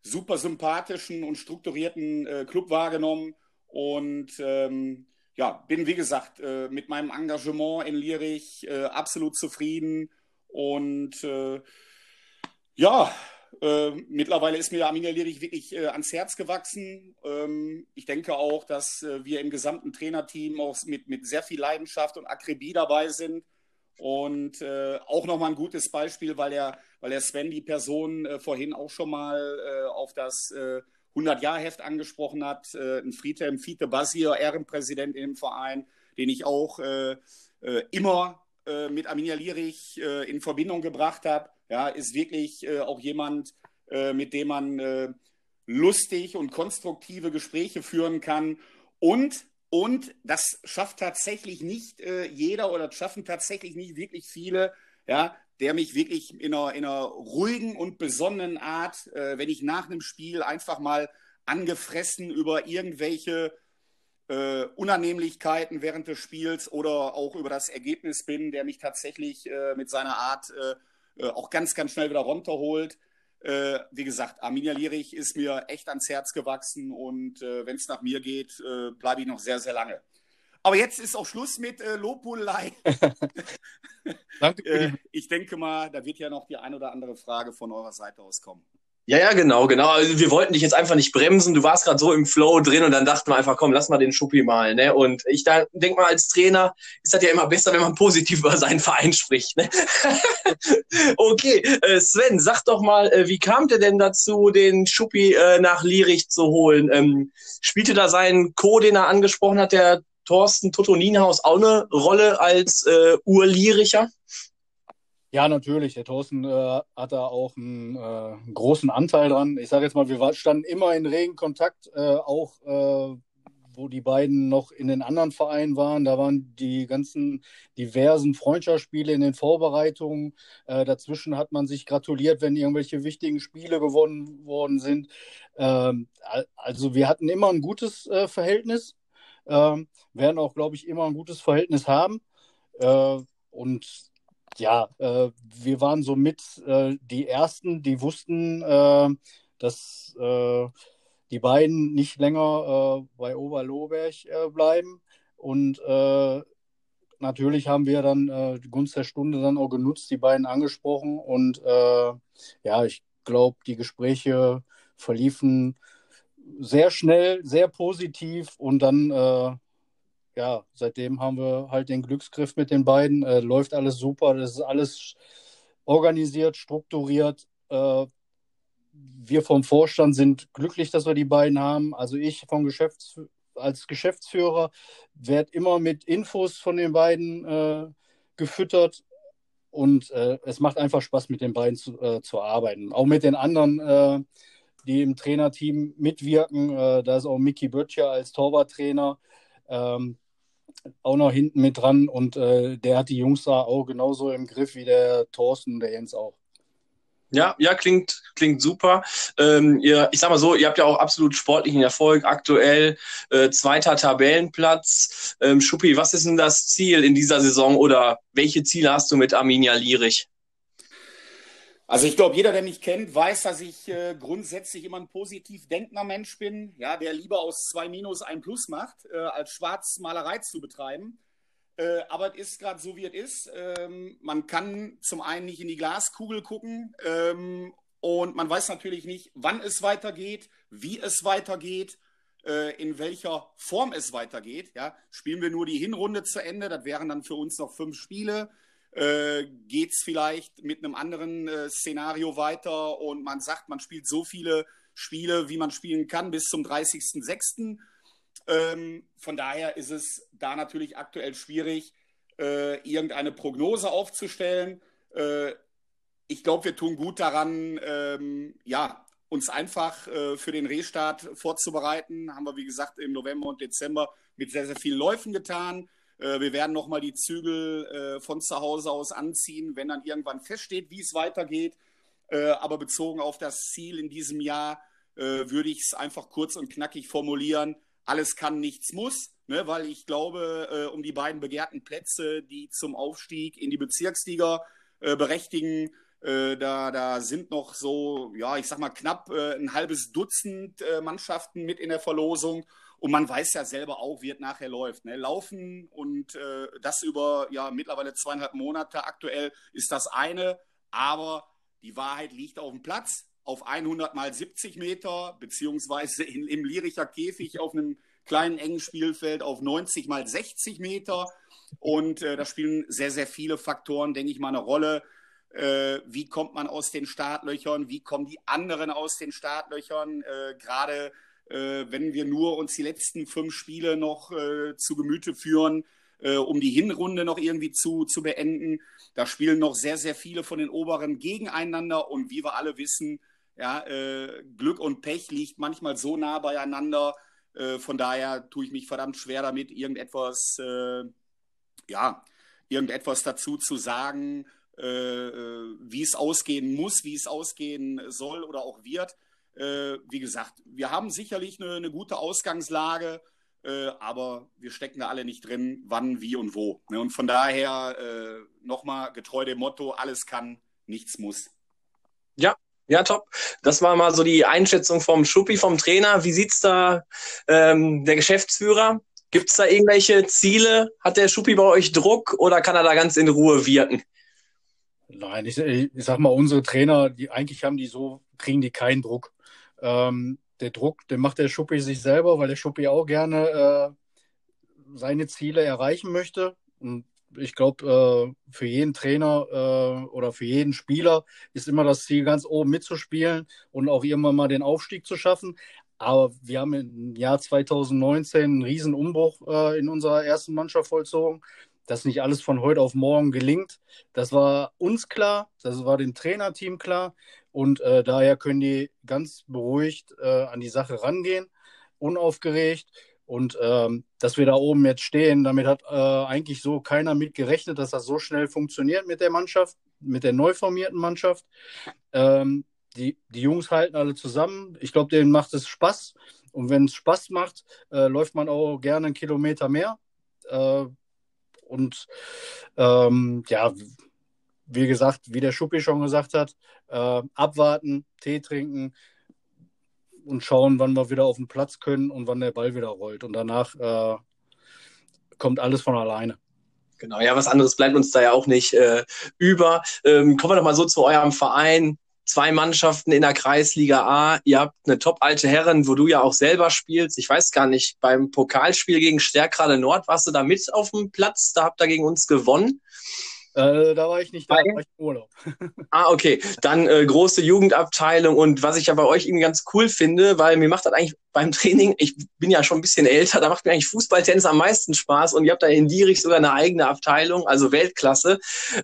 super sympathischen und strukturierten Club wahrgenommen. Und ähm, ja, bin wie gesagt mit meinem Engagement in Lierich absolut zufrieden und Ja, äh, mittlerweile ist mir Arminia Lierich wirklich äh, ans Herz gewachsen. Ähm, ich denke auch, dass äh, wir im gesamten Trainerteam auch mit, mit sehr viel Leidenschaft und Akribie dabei sind. Und äh, auch nochmal ein gutes Beispiel, weil er, weil er Sven, die Person, äh, vorhin auch schon mal äh, auf das 100-Jahr-Heft angesprochen hat. ein Friedhelm Fiete Basir, Ehrenpräsident im Verein, den ich auch immer mit Arminia Lierich in Verbindung gebracht habe ja, ist wirklich äh, auch jemand, äh, mit dem man äh, lustig und konstruktive Gespräche führen kann. Und, und das schafft tatsächlich nicht äh, jeder oder schaffen tatsächlich nicht wirklich viele, ja, der mich wirklich in einer, in einer ruhigen und besonnenen Art, äh, wenn ich nach einem Spiel einfach mal angefressen über irgendwelche äh, Unannehmlichkeiten während des Spiels oder auch über das Ergebnis bin, der mich tatsächlich äh, mit seiner Art äh, äh, auch ganz, ganz schnell wieder runterholt. Äh, wie gesagt, Arminia Lierich ist mir echt ans Herz gewachsen und äh, wenn es nach mir geht, äh, bleibe ich noch sehr, sehr lange. Aber jetzt ist auch Schluss mit äh, Lobhudelei. <laughs> <laughs> Danke. Äh, ich denke mal, da wird ja noch die ein oder andere Frage von eurer Seite aus kommen. Ja, ja, genau, genau. Also wir wollten dich jetzt einfach nicht bremsen. Du warst gerade so im Flow drin und dann dachten wir einfach, komm, lass mal den Schuppi mal. Ne? Und ich da denk mal, als Trainer ist das ja immer besser, wenn man positiv über seinen Verein spricht. Ne? <laughs> okay, äh, Sven, sag doch mal, äh, wie kam der denn dazu, den Schuppi äh, nach Lierich zu holen? Ähm, spielte da sein Co, den er angesprochen hat, der Thorsten Toto Nienhaus, auch eine Rolle als äh, Urliericher? Ja, natürlich. Der Thorsten äh, hat da auch einen, äh, großen Anteil dran. Ich sage jetzt mal, wir standen immer in regen Kontakt, äh, auch äh, wo die beiden noch in den anderen Vereinen waren. Da waren die ganzen diversen Freundschaftsspiele in den Vorbereitungen. Äh, dazwischen hat man sich gratuliert, wenn irgendwelche wichtigen Spiele gewonnen worden sind. Ähm, also wir hatten immer ein gutes äh, Verhältnis, ähm, werden auch, glaube ich, immer ein gutes Verhältnis haben. und ja, äh, wir waren somit äh, die Ersten, die wussten, äh, dass äh, die beiden nicht länger äh, bei Oberlohberg äh, bleiben. Und natürlich haben wir dann die Gunst der Stunde dann auch genutzt, die beiden angesprochen. Und ja, ich glaube, die Gespräche verliefen sehr schnell, sehr positiv und dann ja, seitdem haben wir halt den Glücksgriff mit den beiden. Äh, läuft alles super, das ist alles organisiert, strukturiert. Äh, wir vom Vorstand sind glücklich, dass wir die beiden haben. Also ich vom Geschäfts als Geschäftsführer werde immer mit Infos von den beiden äh, gefüttert und äh, es macht einfach Spaß, mit den beiden zu, äh, zu arbeiten. Auch mit den anderen, äh, die im Trainerteam mitwirken. da ist auch Mickey Böttcher als Torwarttrainer. Ähm, auch noch hinten mit dran und äh, der hat die Jungs da auch genauso im Griff wie der Thorsten und der Jens auch. Ja, ja, klingt, klingt super. Ähm, ihr, ich sag mal so, ihr habt ja auch absolut sportlichen Erfolg. Aktuell äh, zweiter Tabellenplatz. Ähm, Schuppi, was ist denn das Ziel in dieser Saison oder welche Ziele hast du mit Arminia Lierich? Also ich glaube, jeder, der mich kennt, weiß, dass ich äh, grundsätzlich immer ein positiv denkender Mensch bin, ja, der lieber aus zwei Minus ein Plus macht, äh, als Schwarzmalerei zu betreiben. Äh, aber es ist gerade so, wie es ist. Ähm, man kann zum einen nicht in die Glaskugel gucken ähm, und man weiß natürlich nicht, wann es weitergeht, wie es weitergeht, äh, in welcher Form es weitergeht. Ja. Spielen wir nur die Hinrunde zu Ende, das wären dann für uns noch fünf Spiele äh, geht es vielleicht mit einem anderen äh, Szenario weiter und man sagt, man spielt so viele Spiele, wie man spielen kann, bis zum 30.06. Ähm, von daher ist es da natürlich aktuell schwierig, äh, irgendeine Prognose aufzustellen. Äh, ich glaube, wir tun gut daran, ähm, ja, uns einfach äh, für den Restart vorzubereiten. Haben wir, wie gesagt, im November und Dezember mit sehr, sehr vielen Läufen getan. Äh, wir werden nochmal die Zügel äh, von zu Hause aus anziehen, wenn dann irgendwann feststeht, wie es weitergeht. Äh, aber bezogen auf das Ziel in diesem Jahr würde ich es einfach kurz und knackig formulieren. Alles kann, nichts muss, ne, weil ich glaube, um die beiden begehrten Plätze, die zum Aufstieg in die Bezirksliga berechtigen, da, da sind noch so, ja, ich sag mal, knapp ein halbes Dutzend Mannschaften mit in der Verlosung. Und man weiß ja selber auch, wie es nachher läuft. Ne? Laufen und äh, das über ja mittlerweile zweieinhalb Monate aktuell ist das eine. Aber die Wahrheit liegt auf dem Platz, auf 100 mal 70 Meter, beziehungsweise in, im Liericher Käfig auf einem kleinen engen Spielfeld auf 90 mal 60 Meter. Und äh, da spielen sehr, sehr viele Faktoren, denke ich mal, eine Rolle. Äh, wie kommt man aus den Startlöchern? Wie kommen die anderen aus den Startlöchern? Äh, Gerade äh, wenn wir nur uns die letzten fünf Spiele noch äh, zu Gemüte führen, äh, um die Hinrunde noch irgendwie zu, zu beenden. Da spielen noch sehr, sehr viele von den Oberen gegeneinander und wie wir alle wissen, ja, äh, Glück und Pech liegt manchmal so nah beieinander. Äh, von daher tue ich mich verdammt schwer damit, irgendetwas, äh, ja, irgendetwas dazu zu sagen, wie es ausgehen muss, wie es ausgehen soll oder auch wird. Wie gesagt, wir haben sicherlich eine, eine gute Ausgangslage äh, aber wir stecken da alle nicht drin, wann, wie und wo. Ne? Und von daher äh, nochmal getreu dem Motto, alles kann, nichts muss. Ja, ja, top. Das war mal so die Einschätzung vom Schuppi, vom Trainer. Wie sieht's da ähm, der Geschäftsführer? Gibt es da irgendwelche Ziele? Hat der Schuppi bei euch Druck oder kann er da ganz in Ruhe wirken? Nein, ich, ich sag mal, unsere Trainer, die eigentlich haben die so, kriegen die keinen Druck. Ähm, der Druck, den macht der Schuppi sich selber, weil der Schuppi auch gerne äh, seine Ziele erreichen möchte. Und ich glaube, äh, für jeden Trainer äh, oder für jeden Spieler ist immer das Ziel, ganz oben mitzuspielen und auch irgendwann mal den Aufstieg zu schaffen. Aber wir haben im Jahr 2019 einen riesen Umbruch äh, in unserer ersten Mannschaft vollzogen. Dass nicht alles von heute auf morgen gelingt, das war uns klar, das war dem Trainerteam klar. Und äh, daher können die ganz beruhigt äh, an die Sache rangehen, unaufgeregt. Und ähm, dass wir da oben jetzt stehen, damit hat äh, eigentlich so keiner mit gerechnet, dass das so schnell funktioniert mit der Mannschaft, mit der neu formierten Mannschaft. Ähm, die, die Jungs halten alle zusammen. Ich glaube, denen macht es Spaß. Und wenn es Spaß macht, äh, läuft man auch gerne einen Kilometer mehr. Äh, und ähm, ja, wie gesagt, wie der Schuppi schon gesagt hat, äh, abwarten, Tee trinken und schauen, wann wir wieder auf den Platz können und wann der Ball wieder rollt. Und danach äh, kommt alles von alleine. Genau, ja, was anderes bleibt uns da ja auch nicht äh, über. Ähm, kommen wir doch mal so zu eurem Verein. Zwei Mannschaften in der Kreisliga A. Ihr habt eine top alte Herren, wo du ja auch selber spielst. Ich weiß gar nicht, beim Pokalspiel gegen Stärkrade Nord warst du da mit auf dem Platz. Da habt ihr gegen uns gewonnen. Äh, da war ich nicht da, da war ich im Urlaub. <laughs> ah, okay. Dann äh, große Jugendabteilung und was ich ja bei euch irgendwie ganz cool finde, weil mir macht das eigentlich beim <laughs> Training, ich bin ja schon ein bisschen älter, da macht mir eigentlich Fußballtennis am meisten Spaß und ihr habt da in Dierich sogar eine eigene Abteilung, also Weltklasse.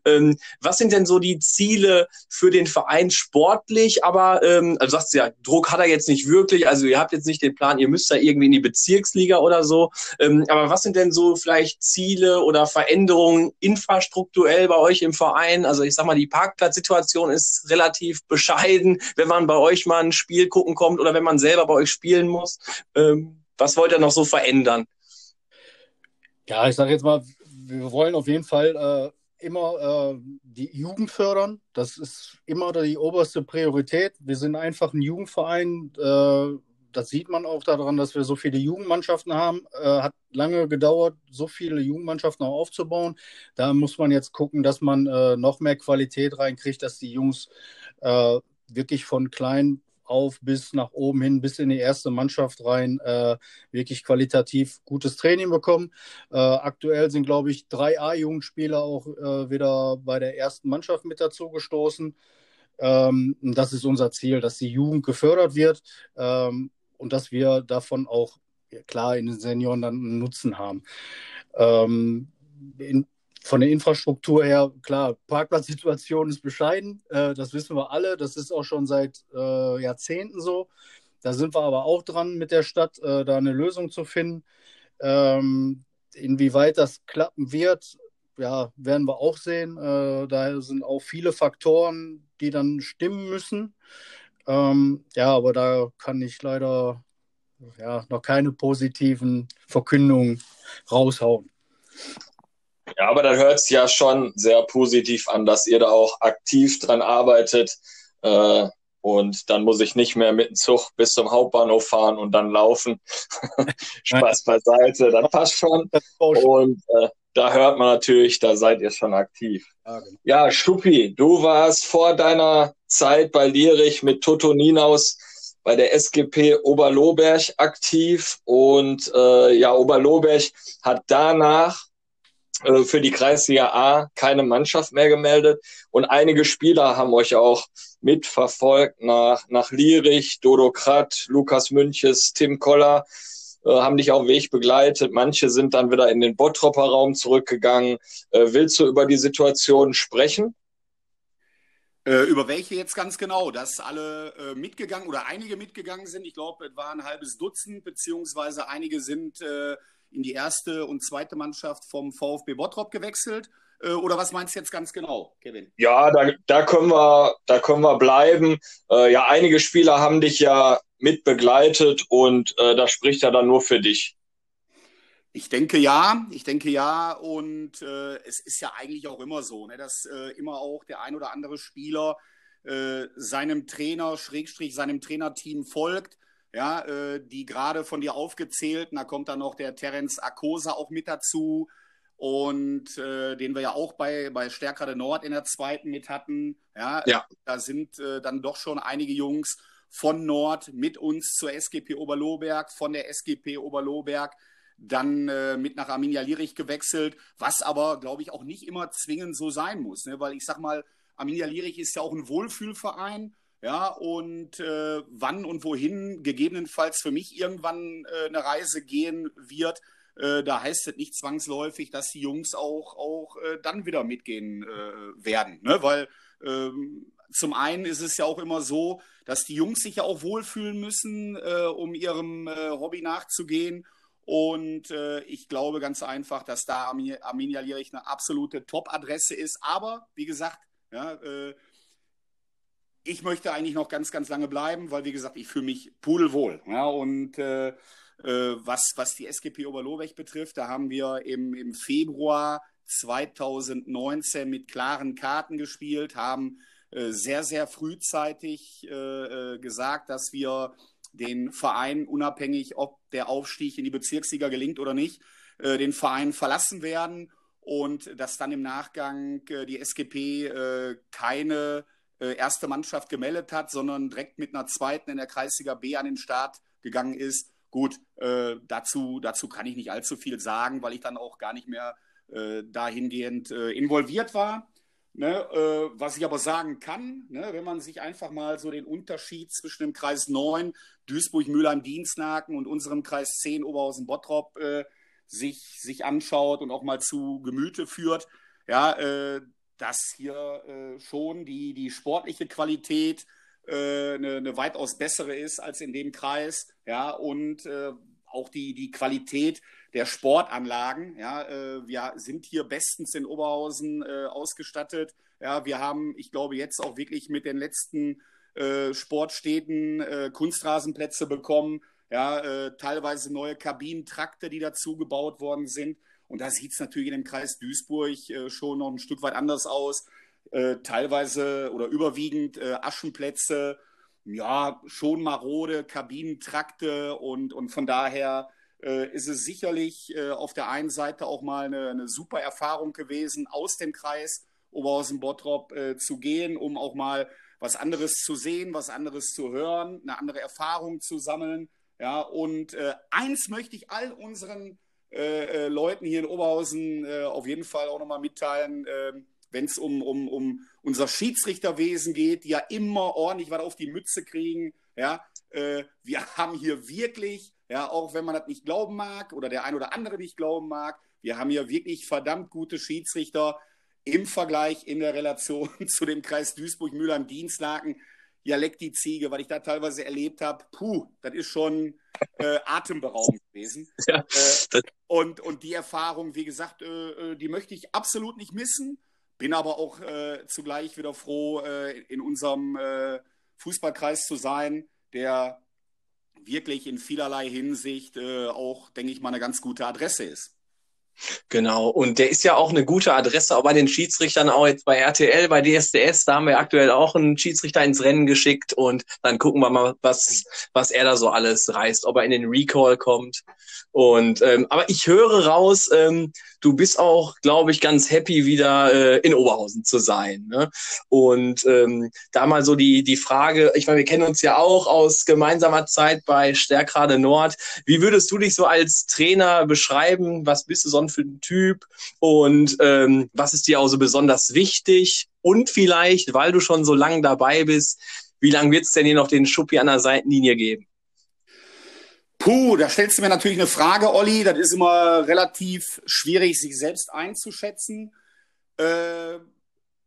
Ähm, was sind denn so die Ziele für den Verein sportlich? Aber, ähm, also sagst du ja, Druck hat er jetzt nicht wirklich, also ihr habt jetzt nicht den Plan, ihr müsst da irgendwie in die Bezirksliga oder so. Ähm, aber was sind denn so vielleicht Ziele oder Veränderungen infrastrukturell bei euch im Verein? Also ich sag mal, die Parkplatzsituation ist relativ bescheiden, wenn man bei euch mal ein Spiel gucken kommt oder wenn man selber bei euch spielen muss muss. Ähm, was wollt ihr noch so verändern? Ja, ich sage jetzt mal, wir wollen auf jeden Fall äh, immer äh, die Jugend fördern. Das ist immer die oberste Priorität. Wir sind einfach ein Jugendverein. Äh, das sieht man auch daran, dass wir so viele Jugendmannschaften haben. Äh, hat lange gedauert, so viele Jugendmannschaften auch aufzubauen. Da muss man jetzt gucken, dass man äh, noch mehr Qualität reinkriegt, dass die Jungs äh, wirklich von klein auf bis nach oben hin, bis in die erste Mannschaft rein, äh, wirklich qualitativ gutes Training bekommen. Äh, aktuell sind, glaube ich, drei A-Jugendspieler auch äh, wieder bei der ersten Mannschaft mit dazu gestoßen. Ähm, das ist unser Ziel, dass die Jugend gefördert wird ähm, und dass wir davon auch klar in den Senioren dann einen Nutzen haben. Ähm, in, von der Infrastruktur her, klar, Parkplatzsituation ist bescheiden, äh, das wissen wir alle, das ist auch schon seit äh, Jahrzehnten so. Da sind wir aber auch dran mit der Stadt, äh, da eine Lösung zu finden. Ähm, inwieweit das klappen wird, ja, werden wir auch sehen. Äh, da sind auch viele Faktoren, die dann stimmen müssen. Ähm, ja, aber da kann ich leider ja, noch keine positiven Verkündungen raushauen. Ja, aber dann hört es ja schon sehr positiv an, dass ihr da auch aktiv dran arbeitet. Äh, und dann muss ich nicht mehr mit dem Zug bis zum Hauptbahnhof fahren und dann laufen. <laughs> Spaß beiseite, das passt schon. Und äh, da hört man natürlich, da seid ihr schon aktiv. Ja, genau. ja Schuppi, du warst vor deiner Zeit bei Lierich mit Toto Ninaus bei der SGP Oberloberg aktiv und äh, ja, Oberloberg hat danach äh, für die Kreisliga A keine Mannschaft mehr gemeldet und einige Spieler haben euch auch mitverfolgt nach, nach Lierich, Dodo Kratt, Lukas Münches, Tim Koller, haben dich auf Weg begleitet. Manche sind dann wieder in den Bottropper Raum zurückgegangen. Äh, willst du über die Situation sprechen? Äh, über welche jetzt ganz genau? Dass alle äh, mitgegangen oder einige mitgegangen sind. Ich glaube, es waren ein halbes Dutzend, beziehungsweise einige sind äh, in die erste und zweite Mannschaft vom VfB Bottrop gewechselt. Äh, oder was meinst du jetzt ganz genau, Kevin? Ja, da, da, können, wir, da können wir bleiben. Äh, ja, einige Spieler haben dich ja mit begleitet und äh, das spricht ja dann nur für dich. Ich denke ja, ich denke ja und äh, es ist ja eigentlich auch immer so, ne, dass äh, immer auch der ein oder andere Spieler äh, seinem Trainer, Schrägstrich seinem Trainerteam folgt, ja, äh, die gerade von dir aufgezählten, da kommt dann noch der Terence Akosa auch mit dazu. Und äh, den wir ja auch bei, bei Stärkrade Nord in der zweiten mit hatten, ja, ja. da sind äh, dann doch schon einige Jungs von Nord mit uns zur SGP Oberlohberg, von der SGP Oberlohberg dann äh, mit nach Arminia Lierich gewechselt, was aber, glaube ich, auch nicht immer zwingend so sein muss, ne? weil ich sag mal, Arminia Lierich ist ja auch ein Wohlfühlverein, ja, und äh, wann und wohin gegebenenfalls für mich irgendwann äh, eine Reise gehen wird, äh, da heißt es nicht zwangsläufig, dass die Jungs auch, auch äh, dann wieder mitgehen äh, werden, ne? weil ähm, zum einen ist es ja auch immer so, dass die Jungs sich ja auch wohlfühlen müssen, um ihrem Hobby nachzugehen und äh, ich glaube ganz einfach, dass da Arminia Lierich eine absolute Top-Adresse ist. Aber wie gesagt, ja, äh, ich möchte eigentlich noch ganz, ganz lange bleiben, weil wie gesagt, ich fühle mich pudelwohl. Ja, und äh, äh was, was die SGP Oberlohweg betrifft, da haben wir im, im Februar 2019 mit klaren Karten gespielt, haben äh, sehr, sehr frühzeitig äh, gesagt, dass wir den Verein, unabhängig ob der Aufstieg in die Bezirksliga gelingt oder nicht, äh, den Verein verlassen werden und dass dann im Nachgang äh, die SGP äh, erste Mannschaft gemeldet hat, sondern direkt mit einer zweiten in der Kreisliga B an den Start gegangen ist. Gut, dazu, dazu kann ich nicht allzu viel sagen, weil ich dann auch gar nicht mehr dahingehend involviert war. Ne, äh, was ich aber sagen kann, ne, wenn man sich einfach mal so den Unterschied zwischen dem Kreis 9, Duisburg, Mülheim, Dienstlaken und unserem Kreis 10, Oberhausen, Bottrop äh, sich, sich anschaut und auch mal zu Gemüte führt, ja, äh, dass hier äh, schon die, die sportliche Qualität äh, eine, eine, weitaus bessere ist als in dem Kreis, ja, und äh, auch die, die Qualität der Sportanlagen. Ja, äh, wir sind hier bestens in Oberhausen äh, ausgestattet. Ja, wir haben, ich glaube, jetzt auch wirklich mit den letzten äh, Sportstädten äh, Kunstrasenplätze bekommen. Ja, teilweise neue Kabinentrakte, die dazu gebaut worden sind. Und da sieht es natürlich in dem Kreis Duisburg äh, schon noch ein Stück weit anders aus. teilweise oder überwiegend Aschenplätze, ja, schon marode Kabinentrakte und, und von daher äh, ist es sicherlich äh, auf der einen Seite auch mal eine, eine, super Erfahrung gewesen, aus dem Kreis Oberhausen-Bottrop äh, zu gehen, um auch mal was anderes zu sehen, was anderes zu hören, eine andere Erfahrung zu sammeln. Ja, und äh, eins möchte ich all unseren äh, äh, Leuten hier in Oberhausen auf jeden Fall auch nochmal mitteilen, ähm, wenn es um, um, um unser Schiedsrichterwesen geht, die ja immer ordentlich was auf die Mütze kriegen. Ja, wir <laughs> haben hier wirklich ja, auch wenn man das nicht glauben mag oder der ein oder andere nicht glauben mag. Wir haben hier wirklich verdammt gute Schiedsrichter im Vergleich in der Relation <laughs> zu dem Kreis Duisburg-Mühlheim, Dienstlaken. Ja, leck die Ziege, weil ich da teilweise erlebt habe. Puh, das ist schon äh, atemberaubend gewesen. <laughs> Ja, äh, und, und die Erfahrung, wie gesagt, äh, äh, die möchte ich absolut nicht missen. Bin aber auch äh, zugleich wieder froh, äh, in unserem Fußballkreis zu sein, der wirklich in vielerlei Hinsicht auch, denke ich mal, eine ganz gute Adresse ist. Genau, und der ist ja auch eine gute Adresse, auch bei den Schiedsrichtern, auch jetzt bei RTL, bei DSDS, da haben wir aktuell auch einen Schiedsrichter ins Rennen geschickt und dann gucken wir mal, was, was er da so alles reißt, ob er in den Recall kommt. Und ähm, aber ich höre raus, ähm, du bist auch, glaube ich, ganz happy, wieder äh, in Oberhausen zu sein. Ne? Und ähm, da mal so die, die Frage, ich meine, wir kennen uns ja auch aus gemeinsamer Zeit bei Stärkrade Nord. Wie würdest du dich so als Trainer beschreiben? Was bist du so für ein Typ? Und ähm, was ist dir auch so besonders wichtig? Und vielleicht, weil du schon so lange dabei bist, wie lange wird es denn hier noch den Schuppi an der Seitenlinie geben? Puh, da stellst du mir natürlich eine Frage, Olli. Das ist immer relativ schwierig, sich selbst einzuschätzen. Äh,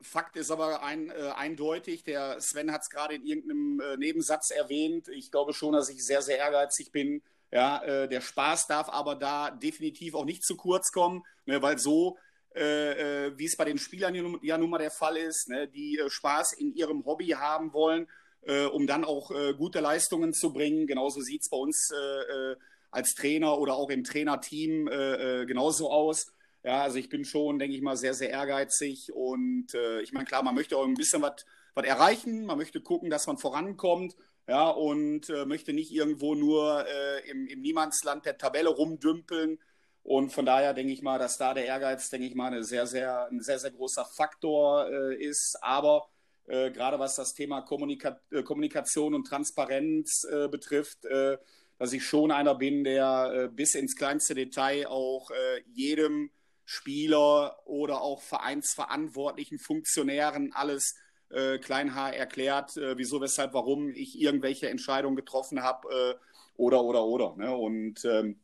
Fakt ist aber ein, äh, eindeutig, der Sven hat es gerade in irgendeinem äh, Nebensatz erwähnt. Ich glaube schon, dass ich sehr, sehr ehrgeizig bin. Ja, äh, der Spaß darf aber da definitiv auch nicht zu kurz kommen, ne, weil so, äh, äh, wie es bei den Spielern ja nun mal der Fall ist, ne, die Spaß in ihrem Hobby haben wollen äh, um dann auch äh, gute Leistungen zu bringen. Genauso sieht es bei uns äh, äh, als Trainer oder auch im Trainerteam äh, genauso aus. Ja, also ich bin schon, denke ich mal, sehr, sehr ehrgeizig und ich meine, klar, man möchte auch ein bisschen was erreichen, man möchte gucken, dass man vorankommt. Ja, und möchte nicht irgendwo nur im, im Niemandsland der Tabelle rumdümpeln, und von daher denke ich mal, dass da der Ehrgeiz, denke ich mal, eine sehr, sehr, ein sehr, sehr großer Faktor äh, ist. Aber äh, gerade was das Thema Kommunika äh, Kommunikation und Transparenz äh, betrifft, äh, dass ich schon einer bin, der äh, bis ins kleinste Detail auch jedem Spieler oder auch vereinsverantwortlichen Funktionären alles kleinhaar erklärt, wieso, weshalb, warum ich irgendwelche Entscheidungen getroffen habe oder, oder, oder. Ne? Und ähm,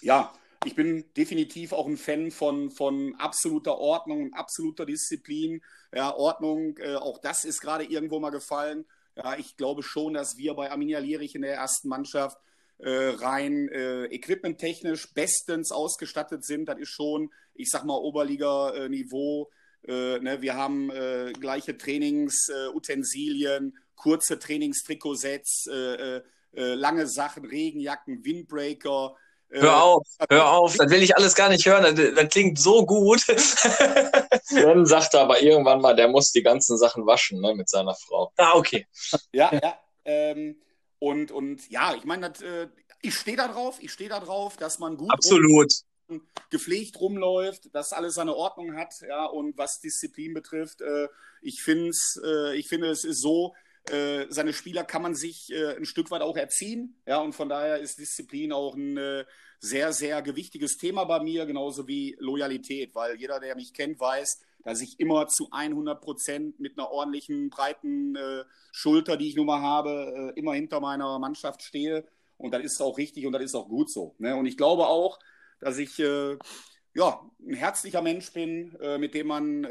ja, ich bin definitiv auch ein Fan von, von absoluter Ordnung und absoluter Disziplin. Ja, Ordnung, äh, auch das ist gerade irgendwo mal gefallen. Ja, ich glaube schon, dass wir bei Arminia Lierich in der ersten Mannschaft äh, rein äh, equipmenttechnisch bestens ausgestattet sind. Das ist schon, ich sag mal, Oberliga-Niveau. Äh, ne? Wir haben äh, gleiche Trainingsutensilien, kurze Trainingstrikotsets, äh, lange Sachen, Regenjacken, Windbreaker. Hör äh, auf, hör auf, das will ich alles gar nicht hören. Das, das klingt so gut. <laughs> Sven sagte aber irgendwann mal, der muss die ganzen Sachen waschen ne, mit seiner Frau. Ah, okay. Ja, ja. Ähm, und, und ja, ich meine, äh, ich stehe da drauf, ich stehe da drauf, dass man gut Absolut. Rum, gepflegt rumläuft, dass alles seine Ordnung hat, ja, und was Disziplin betrifft, äh, ich, find's, äh, ich finde, es ist so, äh, seine Spieler kann man sich äh, ein Stück weit auch erziehen. Ja, und von daher ist Disziplin auch ein äh, sehr, sehr gewichtiges Thema bei mir, genauso wie Loyalität, weil jeder, der mich kennt, weiß, dass ich immer zu 100 Prozent mit einer ordentlichen, breiten äh, Schulter, die ich nun mal habe, äh, immer hinter meiner Mannschaft stehe. Und das ist auch richtig und das ist auch gut so. Ne? Und ich glaube auch, dass ich ja, ein herzlicher Mensch bin, mit dem man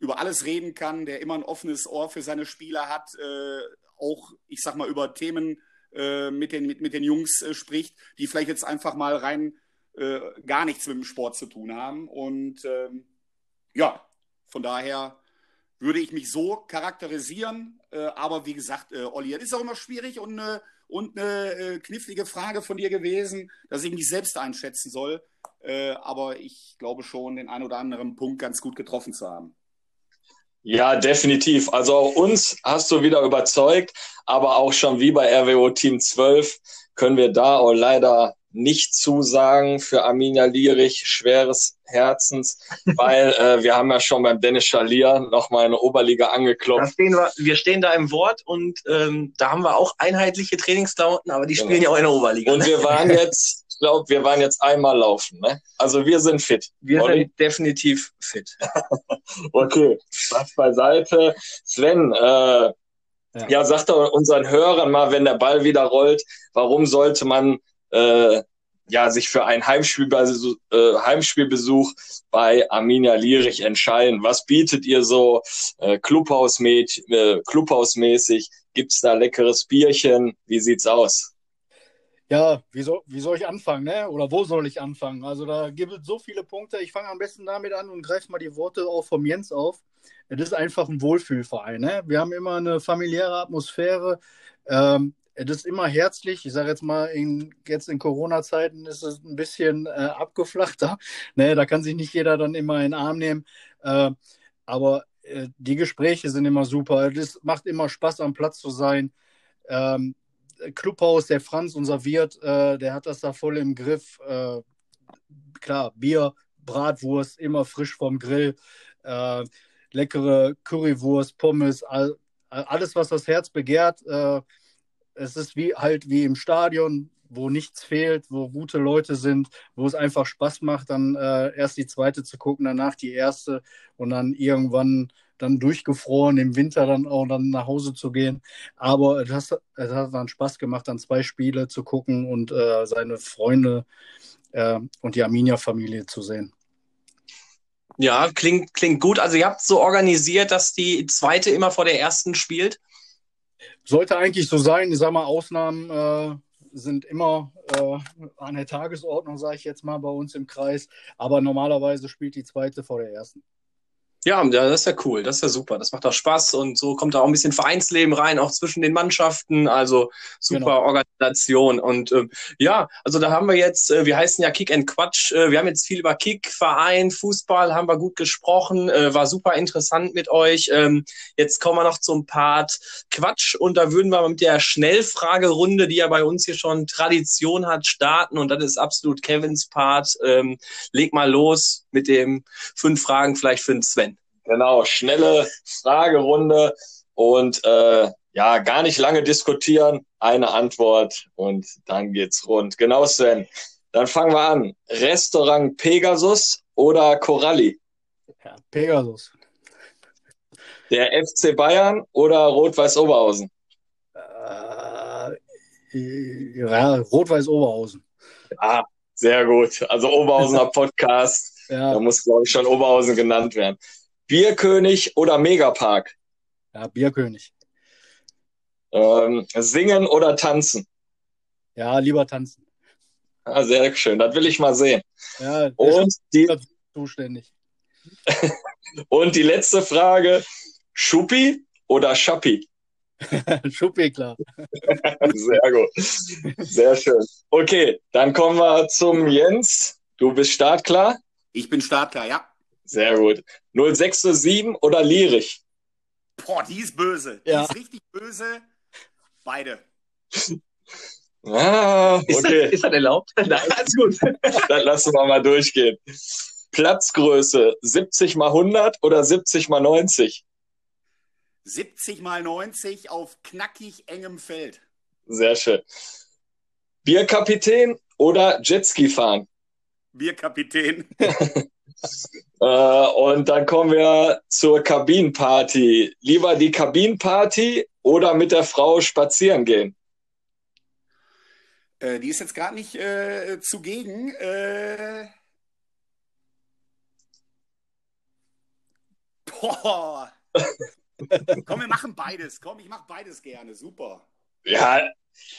über alles reden kann, der immer ein offenes Ohr für seine Spieler hat, äh, auch, ich sag mal, über Themen äh, mit, den, mit, mit den Jungs äh, spricht, die vielleicht jetzt einfach mal rein äh, gar nichts mit dem Sport zu tun haben. Und ähm, ja, von daher würde ich mich so charakterisieren. Äh, aber wie gesagt, äh, Olli, das ist auch immer schwierig und, äh, und eine äh, knifflige Frage von dir gewesen, dass ich mich selbst einschätzen soll. Äh, aber ich glaube schon, den einen oder anderen Punkt ganz gut getroffen zu haben. Ja, definitiv. Also auch uns hast du wieder überzeugt, aber auch schon wie bei RWO Team 12 können wir da auch leider nicht zusagen für Arminia Lierich, schweres Herzens, <laughs> weil äh, wir haben ja schon beim Dennis Schalier nochmal eine Oberliga angeklopft. Stehen wir, wir stehen da im Wort und ähm, da haben wir auch einheitliche Trainingsklamotten, aber die genau. spielen ja auch in der Oberliga. Und ne? wir waren <laughs> jetzt glaube, wir waren jetzt einmal laufen. Ne? Also wir sind fit. Wir Olli? sind definitiv fit. <laughs> okay, Spaß beiseite. Sven, äh, ja. ja, sag doch unseren Hörern mal, wenn der Ball wieder rollt, warum sollte man äh, ja, sich für einen Heimspielbesuch, äh, Heimspielbesuch bei Arminia Lierich entscheiden. Was bietet ihr so äh, Clubhausmäßig? Äh, Clubhausmäßig? Gibt's da leckeres Bierchen? Wie sieht's aus? Ja, wie soll, wie soll ich anfangen, ne? Oder wo soll ich anfangen? Also da gibt es so viele Punkte. Ich fange am besten damit an und greife mal die Worte auch vom Jens auf. Es ist einfach ein Wohlfühlverein. Ne? Wir haben immer eine familiäre Atmosphäre. Ähm, es ist immer herzlich. Ich sage jetzt mal, in, jetzt in Corona-Zeiten ist es ein bisschen äh, abgeflachter. <laughs> Ne? Da kann sich nicht jeder dann immer in den Arm nehmen. Äh, aber äh, die Gespräche sind immer super. Es macht immer Spaß, am Platz zu sein. Ähm, Clubhaus, der Franz, unser Wirt, äh, der hat das da voll im Griff. Äh, klar, Bier Bratwurst, immer frisch vom Grill, äh, leckere Currywurst, Pommes, all, alles, was das Herz begehrt. Äh, es ist wie halt wie im Stadion, wo nichts fehlt, wo gute Leute sind, wo es einfach Spaß macht, dann äh, erst die zweite zu gucken, danach die erste und dann irgendwann dann durchgefroren im Winter dann auch dann nach Hause zu gehen. Aber es hat, es hat dann Spaß gemacht, dann zwei Spiele zu gucken und äh, seine Freunde äh, und die Arminia-Familie zu sehen. Ja, klingt, klingt gut. Also ihr habt so organisiert, dass die zweite immer vor der ersten spielt? Sollte eigentlich so sein. Ich sag mal, Ausnahmen äh, sind immer äh, an der Tagesordnung, sage ich jetzt mal, bei uns im Kreis. Aber normalerweise spielt die zweite vor der ersten. Ja, das ist ja cool, das ist ja super. Das macht auch Spaß und so kommt da auch ein bisschen Vereinsleben rein, auch zwischen den Mannschaften. Also super genau. Organisation. Und ähm, ja, also da haben wir jetzt, äh, wir heißen ja Kick and Quatsch. Äh, wir haben jetzt viel über Kick, Verein, Fußball, haben wir gut gesprochen. Äh, war super interessant mit euch. Ähm, jetzt kommen wir noch zum Part Quatsch und da würden wir mit der Schnellfragerunde, die ja bei uns hier schon Tradition hat, starten. Und das ist absolut Kevins Part. Ähm, leg mal los mit dem fünf Fragen vielleicht für den Sven. Genau, schnelle Fragerunde und äh, ja, gar nicht lange diskutieren, eine Antwort und dann geht's rund. Genau, Sven. Dann fangen wir an. Restaurant Pegasus oder Coralli? Ja, Pegasus. Der FC Bayern oder Rot-Weiß Oberhausen? Äh, ja, Rot-Weiß Oberhausen. Ah, sehr gut. Also Oberhausener Podcast. Ja. Da muss, glaube ich, schon Oberhausen genannt werden. Bierkönig oder Megapark? Ja, Bierkönig. Ähm, singen oder tanzen? Ja, lieber tanzen. Ah, sehr schön, das will ich mal sehen. Ja, und die zuständig. <laughs> und die letzte Frage: Schuppi oder Schappi? <laughs> Schuppi, klar. <laughs> Sehr gut. Sehr schön. Okay, dann kommen wir zum Jens. Du bist startklar? Ich bin startklar, ja. Sehr gut. 0607 oder Lierich? Boah, die ist böse. Die ist richtig böse. Beide. <laughs> Ah, okay. Ist das, ist das erlaubt? <laughs> Nein, alles gut. Dann lassen wir mal durchgehen. Platzgröße 70 mal 100 oder 70 mal 90? 70 mal 90 auf knackig engem Feld. Sehr schön. Bierkapitän oder Jetski fahren? Bierkapitän. <laughs> Äh, und dann kommen wir zur Kabinenparty. Lieber die Kabinenparty oder mit der Frau spazieren gehen? Äh, die ist jetzt gerade nicht äh, zugegen. Äh... Boah. <laughs> Komm, wir machen beides. Komm, ich mache beides gerne. Super. Ja.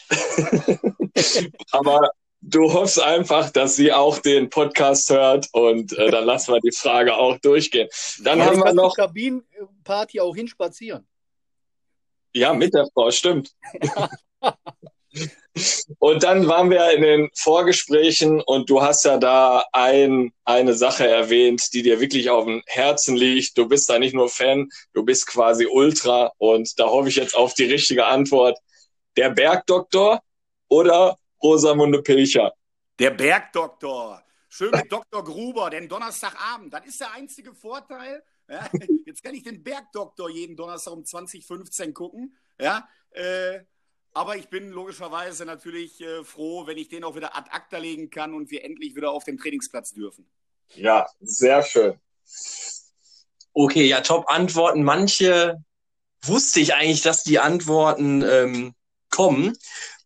<laughs> Aber du hoffst einfach, dass sie auch den Podcast hört und äh, dann lassen wir die Frage auch durchgehen. Dann ja, haben wir noch Kabinenparty auch hinspazieren. Ja, mit der Frau, stimmt. <laughs> und dann waren wir in den Vorgesprächen und du hast ja da ein, eine Sache erwähnt, die dir wirklich auf dem Herzen liegt. Du bist da nicht nur Fan, du bist quasi Ultra und da hoffe ich jetzt auf die richtige Antwort. Der Bergdoktor oder Rosamunde Pilcher. Der Bergdoktor. Schön mit Dr. Gruber, denn Donnerstagabend, das ist der einzige Vorteil. Ja, <laughs> jetzt kann ich den Bergdoktor jeden Donnerstag um 2015 gucken. Ja, äh, aber ich bin logischerweise natürlich äh, froh, wenn ich den auch wieder ad acta legen kann und wir endlich wieder auf dem Trainingsplatz dürfen. Ja, sehr schön. Okay, ja, top Antworten. Manche wusste ich eigentlich, dass die Antworten ähm, kommen.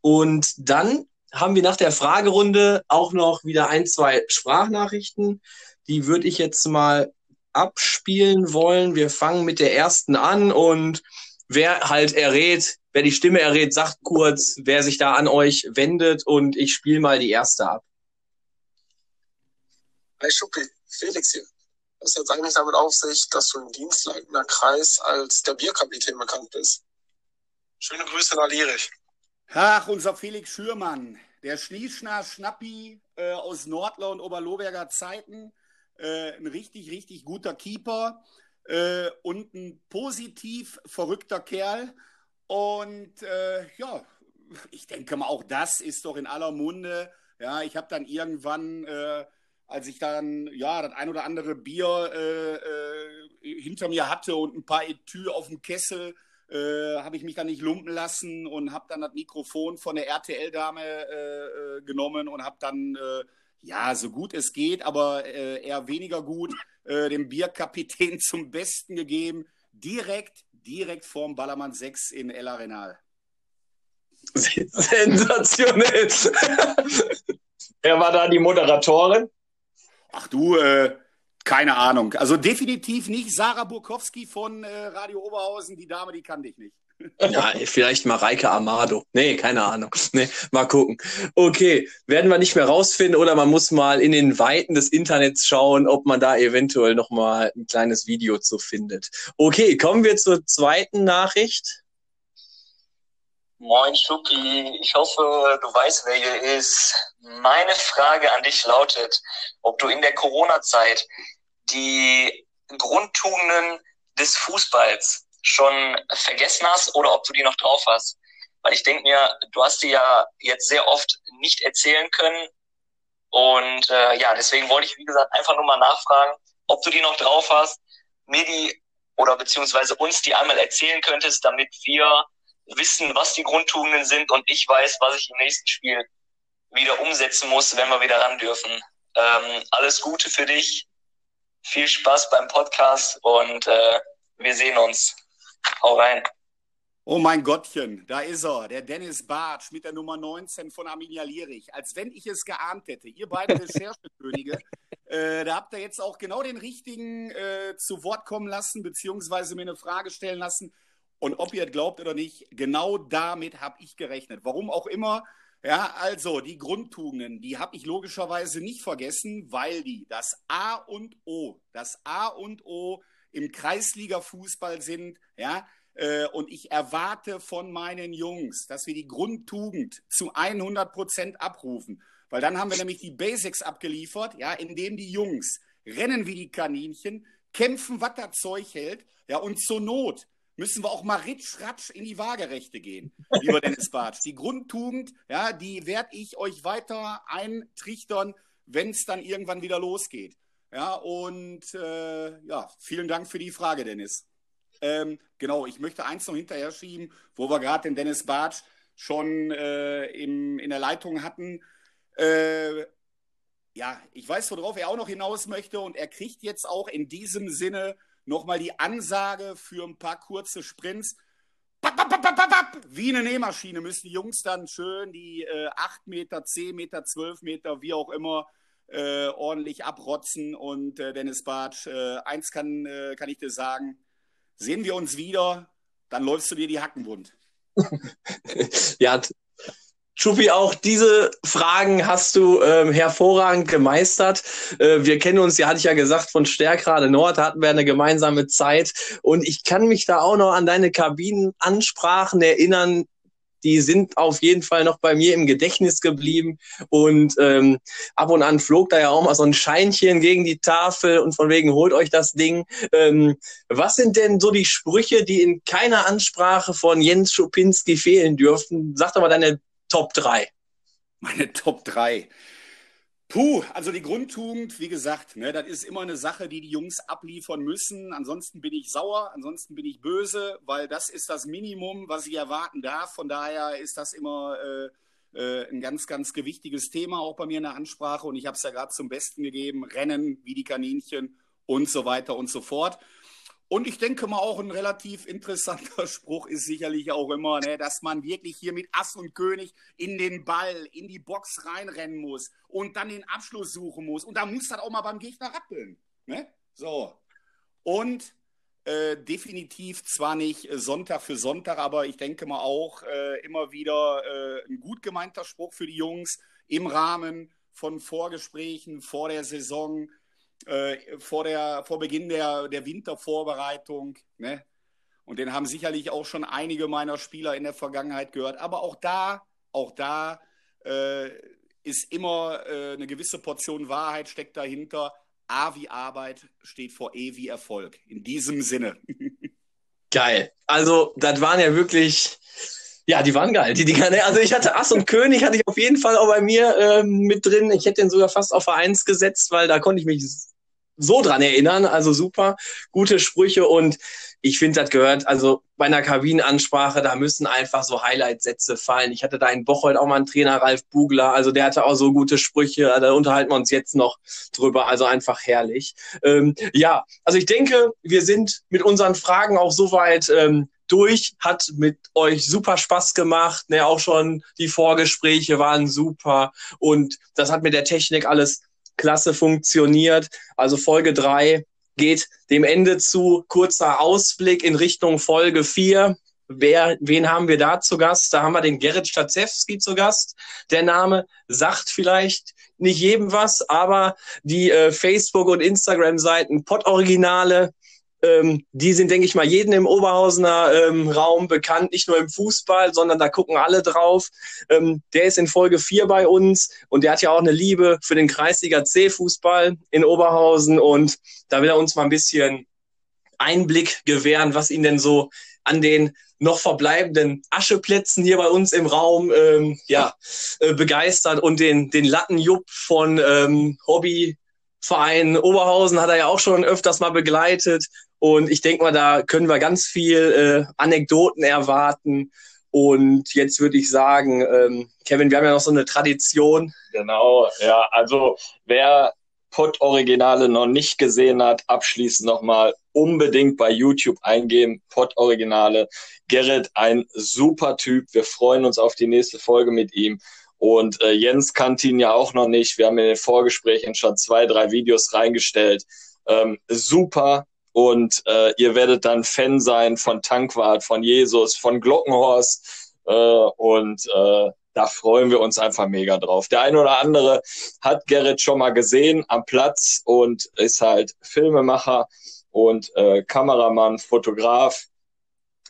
Und dann haben wir nach der Fragerunde auch noch wieder ein, zwei Sprachnachrichten. Die würde ich jetzt mal abspielen wollen. Wir fangen mit der ersten an und wer halt errät, wer die Stimme errät, sagt kurz, wer sich da an euch wendet und ich spiele mal die erste ab. Hi Schuppi, Felix hier. Was hat eigentlich damit auf sich, dass du im dienstleitender Kreis als der Bierkapitän bekannt bist? Schöne Grüße nach Lierich. Ach, unser Felix Schürmann, der Schnieschner Schnappi äh, aus Nordler und Oberloberger Zeiten. Äh, ein richtig, richtig guter Keeper äh, und ein positiv verrückter Kerl. Und äh, ja, ich denke mal, auch das ist doch in aller Munde. Ja, ich habe dann irgendwann äh, als ich dann ja das ein oder andere Bier äh, hinter mir hatte und ein paar Etü auf dem Kessel, äh, habe ich mich dann nicht lumpen lassen und habe dann das Mikrofon von der RTL-Dame äh, äh, genommen und habe dann, äh, ja, so gut es geht, aber eher weniger gut, dem Bierkapitän <laughs> zum Besten gegeben, direkt, direkt vorm Ballermann 6 in El Arenal. Sensationell. <laughs> Wer war da die Moderatorin? Ach du, äh, keine Ahnung. Also definitiv nicht Sarah Burkowski von äh, Radio Oberhausen. Die Dame, die kannte ich nicht. <laughs> Ja, vielleicht Mareike Amado. Nee, keine Ahnung. <laughs> Nee, mal gucken. Okay, werden wir nicht mehr rausfinden oder man muss mal in den Weiten des Internets schauen, ob man da eventuell noch mal ein kleines Video zu findet. Okay, kommen wir zur zweiten Nachricht. Moin Schuppi, ich hoffe, du weißt, wer hier ist. Meine Frage an dich lautet, ob du in der Corona-Zeit die Grundtugenden des Fußballs schon vergessen hast oder ob du die noch drauf hast. Weil ich denke mir, du hast die ja jetzt sehr oft nicht erzählen können. Und äh, ja, deswegen wollte ich, wie gesagt, einfach nur mal nachfragen, ob du die noch drauf hast, mir die oder beziehungsweise uns die einmal erzählen könntest, damit wir wissen, was die Grundtugenden sind und ich weiß, was ich im nächsten Spiel wieder umsetzen muss, wenn wir wieder ran dürfen. Ähm, alles Gute für dich, viel Spaß beim Podcast und äh, wir sehen uns. Hau rein. Oh mein Gottchen, da ist er, der Dennis Bartsch mit der Nummer 19 von Arminia Lierich. Als wenn ich es geahnt hätte. Ihr beiden Recherchekönige, <laughs> äh, da habt ihr jetzt auch genau den richtigen äh, zu Wort kommen lassen, beziehungsweise mir eine Frage stellen lassen, und ob ihr glaubt oder nicht, genau damit habe ich gerechnet. Warum auch immer. Ja, also die Grundtugenden, die habe ich logischerweise nicht vergessen, weil die das A und O, das A und O im Kreisliga-Fußball sind. Ja, äh, und ich erwarte von meinen Jungs, dass wir die Grundtugend zu 100 Prozent abrufen. Weil dann haben wir nämlich die Basics abgeliefert, ja, indem die Jungs rennen wie die Kaninchen, kämpfen, was das Zeug hält, ja, und zur Not müssen wir auch mal ritsch, ratsch in die Waagerechte gehen, lieber Dennis Bartsch. Die Grundtugend, ja, die werde ich euch weiter eintrichtern, wenn es dann irgendwann wieder losgeht. Ja, und äh, ja, vielen Dank für die Frage, Dennis. Ähm, genau, ich möchte eins noch hinterher schieben, wo wir gerade den Dennis Bartsch schon äh, im, in der Leitung hatten. Äh, ja, ich weiß, worauf er auch noch hinaus möchte und er kriegt jetzt auch in diesem Sinne nochmal die Ansage für ein paar kurze Sprints. Wie eine Nähmaschine müssen die Jungs dann schön die äh, 8 Meter, 10 Meter, 12 Meter, wie auch immer, äh, ordentlich abrotzen. Und äh, Dennis Bartsch, äh, eins kann, äh, kann ich dir sagen, sehen wir uns wieder, dann läufst du dir die Hacken wund. <laughs> ja, Schuppi, auch diese Fragen hast du ähm, hervorragend gemeistert. Äh, wir kennen uns, ja, hatte ich ja gesagt, von Stärkrade Nord hatten wir eine gemeinsame Zeit. Und ich kann mich da auch noch an deine Kabinenansprachen erinnern. Die sind auf jeden Fall noch bei mir im Gedächtnis geblieben. Und ähm, ab und an flog da ja auch mal so ein Scheinchen gegen die Tafel und von wegen holt euch das Ding. Ähm, was sind denn so die Sprüche, die in keiner Ansprache von Jens Schupinski fehlen dürfen? Sag doch mal deine Top 3. Meine <laughs> Top 3. Puh, also die Grundtugend, wie gesagt, ne, das ist immer eine Sache, die die Jungs abliefern müssen. Ansonsten bin ich sauer, ansonsten bin ich böse, weil das ist das Minimum, was ich erwarten darf. Von daher ist das immer äh, äh, ein ganz, ganz gewichtiges Thema auch bei mir in der Ansprache. Und ich habe es ja gerade zum Besten gegeben: Rennen wie die Kaninchen und so weiter und so fort. Und ich denke mal auch ein relativ interessanter <laughs> Spruch ist sicherlich auch immer, ne, dass man wirklich hier mit Ass und König in den Ball, in die Box reinrennen muss und dann den Abschluss suchen muss. Und da muss das auch mal beim Gegner rappeln. Ne? So. Und äh, definitiv zwar nicht Sonntag für Sonntag, aber ich denke mal auch äh, immer wieder äh, ein gut gemeinter Spruch für die Jungs im Rahmen von Vorgesprächen vor der Saison äh, vor, der, vor Beginn der, der Wintervorbereitung. Ne? Und den haben sicherlich auch schon einige meiner Spieler in der Vergangenheit gehört. Aber auch da, auch da äh, ist immer äh, eine gewisse Portion Wahrheit steckt dahinter. A wie Arbeit steht vor E wie Erfolg. In diesem Sinne. <laughs> Geil. Also, das waren ja wirklich Ja, die waren geil. Die Dinger, ne? Also ich hatte Ass und König, hatte ich auf jeden Fall auch bei mir ähm, mit drin. Ich hätte den sogar fast auf Vereins gesetzt, weil da konnte ich mich so dran erinnern. Also super, gute Sprüche und ich finde, das gehört, also bei einer Kabinenansprache, da müssen einfach so Highlight-Sätze fallen. Ich hatte da in Bocholt auch mal einen Trainer, Ralf Bugler, also der hatte auch so gute Sprüche, da unterhalten wir uns jetzt noch drüber, also einfach herrlich. Ähm, ja, also ich denke, wir sind mit unseren Fragen auch soweit ähm, durch, hat mit euch super Spaß gemacht, ne, auch schon die Vorgespräche waren super und das hat mit der Technik alles klasse funktioniert. Also Folge drei geht dem Ende zu. Kurzer Ausblick in Richtung Folge 4. Wer, wen haben wir da zu Gast? Da haben wir den Gerrit Stazewski zu Gast. Der Name sagt vielleicht nicht jedem was, aber die äh, Facebook- und Instagram-Seiten Pod-Originale ähm, die sind, denke ich mal, jeden im Oberhausener ähm, Raum bekannt, nicht nur im Fußball, sondern da gucken alle drauf. Ähm, der ist in Folge 4 bei uns und der hat ja auch eine Liebe für den Kreisliga C-Fußball in Oberhausen und da will er uns mal ein bisschen Einblick gewähren, was ihn denn so an den noch verbleibenden Ascheplätzen hier bei uns im Raum ähm, ja, äh, begeistert und den, den Lattenjupp von ähm, Hobbyverein Oberhausen hat er ja auch schon öfters mal begleitet. Und ich denke mal, da können wir ganz viel äh, Anekdoten erwarten. Und jetzt würde ich sagen, ähm, Kevin, wir haben ja noch so eine Tradition. Genau, ja, also wer Pod-Originale noch nicht gesehen hat, abschließend nochmal unbedingt bei YouTube eingeben. Pod-Originale. Gerrit, ein super Typ. Wir freuen uns auf die nächste Folge mit ihm. Und äh, Jens kannte ihn ja auch noch nicht. Wir haben in den Vorgesprächen schon zwei, drei Videos reingestellt. Ähm, super, und äh, ihr werdet dann Fan sein von Tankwart, von Jesus, von Glockenhorst äh, und äh, da freuen wir uns einfach mega drauf. Der eine oder andere hat Gerrit schon mal gesehen am Platz und ist halt Filmemacher und äh, Kameramann, Fotograf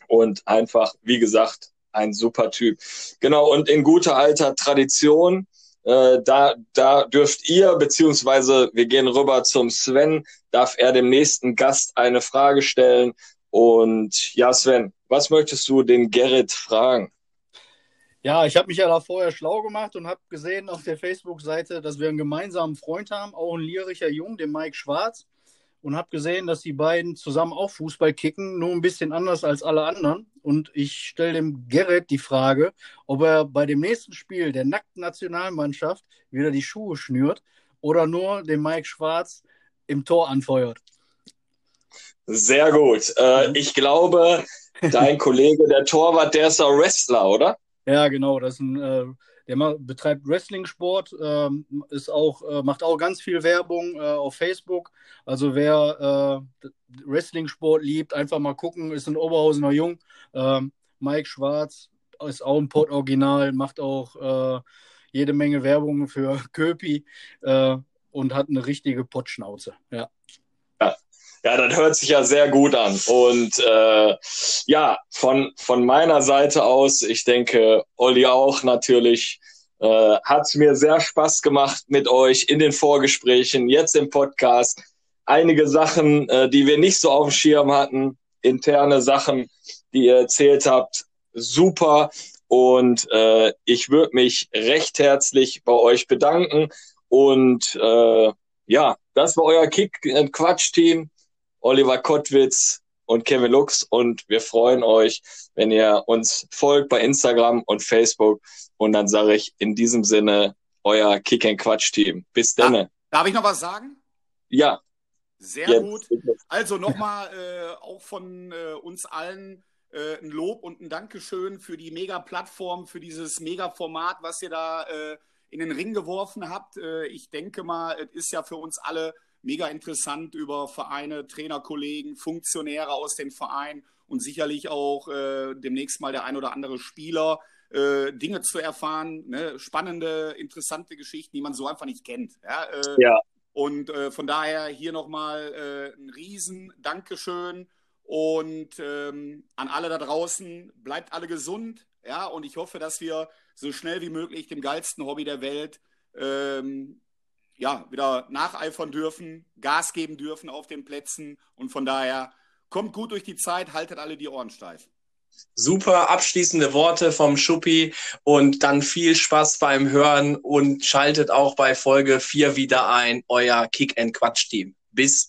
und einfach, wie gesagt, ein super Typ. Genau, und in guter alter Tradition äh, da, da dürft ihr, beziehungsweise wir gehen rüber zum Sven, darf er dem nächsten Gast eine Frage stellen. Und ja, Sven, was möchtest du den Gerrit fragen? Ja, ich habe mich ja da vorher schlau gemacht und habe gesehen auf der Facebook-Seite, dass wir einen gemeinsamen Freund haben, auch ein lyrischer Jung, den Mike Schwarz und habe gesehen, dass die beiden zusammen auch Fußball kicken, nur ein bisschen anders als alle anderen. Und ich stelle dem Gerrit die Frage, ob er bei dem nächsten Spiel der nackten Nationalmannschaft wieder die Schuhe schnürt oder nur den Mike Schwarz im Tor anfeuert. Sehr gut. Äh, ich glaube, dein <laughs> Kollege, der Torwart, der ist auch Wrestler, oder? Ja, genau. Das ist ein äh, der betreibt Wrestling-Sport, ähm, ist auch, äh, macht auch ganz viel Werbung äh, auf Facebook. Also wer äh, Wrestling-Sport liebt, einfach mal gucken, ist ein Oberhausener Jung. Ähm, Mike Schwarz ist auch ein Pod-Original, macht auch äh, jede Menge Werbung für <laughs> Köpi und hat eine richtige Pottschnauze. Ja. ja. Ja, das hört sich ja sehr gut an. Und äh, ja, von, von meiner Seite aus, ich denke, Olli auch natürlich, äh, hat mir sehr Spaß gemacht mit euch in den Vorgesprächen, jetzt im Podcast. Einige Sachen, äh, die wir nicht so auf dem Schirm hatten, interne Sachen, die ihr erzählt habt, super. Und äh, ich würde mich recht herzlich bei euch bedanken. Und äh, ja, das war euer Kick-Quatsch-Team. Oliver Kottwitz und Kevin Lux und wir freuen euch, wenn ihr uns folgt bei Instagram und Facebook und dann sage ich in diesem Sinne euer Kick and Quatsch Team. Bis dann. Darf, darf ich noch was sagen? Ja. Sehr Jetzt. gut. Also nochmal äh, auch von äh, uns allen äh, ein Lob und ein Dankeschön für die Mega-Plattform, für dieses Mega-Format, was ihr da äh, in den Ring geworfen habt. Äh, ich denke mal, es ist ja für uns alle mega interessant über Vereine, Trainerkollegen, Funktionäre aus den Vereinen und sicherlich auch äh, demnächst mal der ein oder andere Spieler äh, Dinge zu erfahren, ne? spannende, interessante Geschichten, die man so einfach nicht kennt. Ja. Äh, ja. Und äh, von daher hier nochmal äh, ein riesen Dankeschön und ähm, an alle da draußen, bleibt alle gesund, ja, und ich hoffe, dass wir so schnell wie möglich dem geilsten Hobby der Welt ähm, ja, wieder nacheifern dürfen, Gas geben dürfen auf den Plätzen. Und von daher kommt gut durch die Zeit, haltet alle die Ohren steif. Super abschließende Worte vom Schuppi und dann viel Spaß beim Hören und schaltet auch bei Folge 4 wieder ein, euer Kick and Quatsch Team. Bis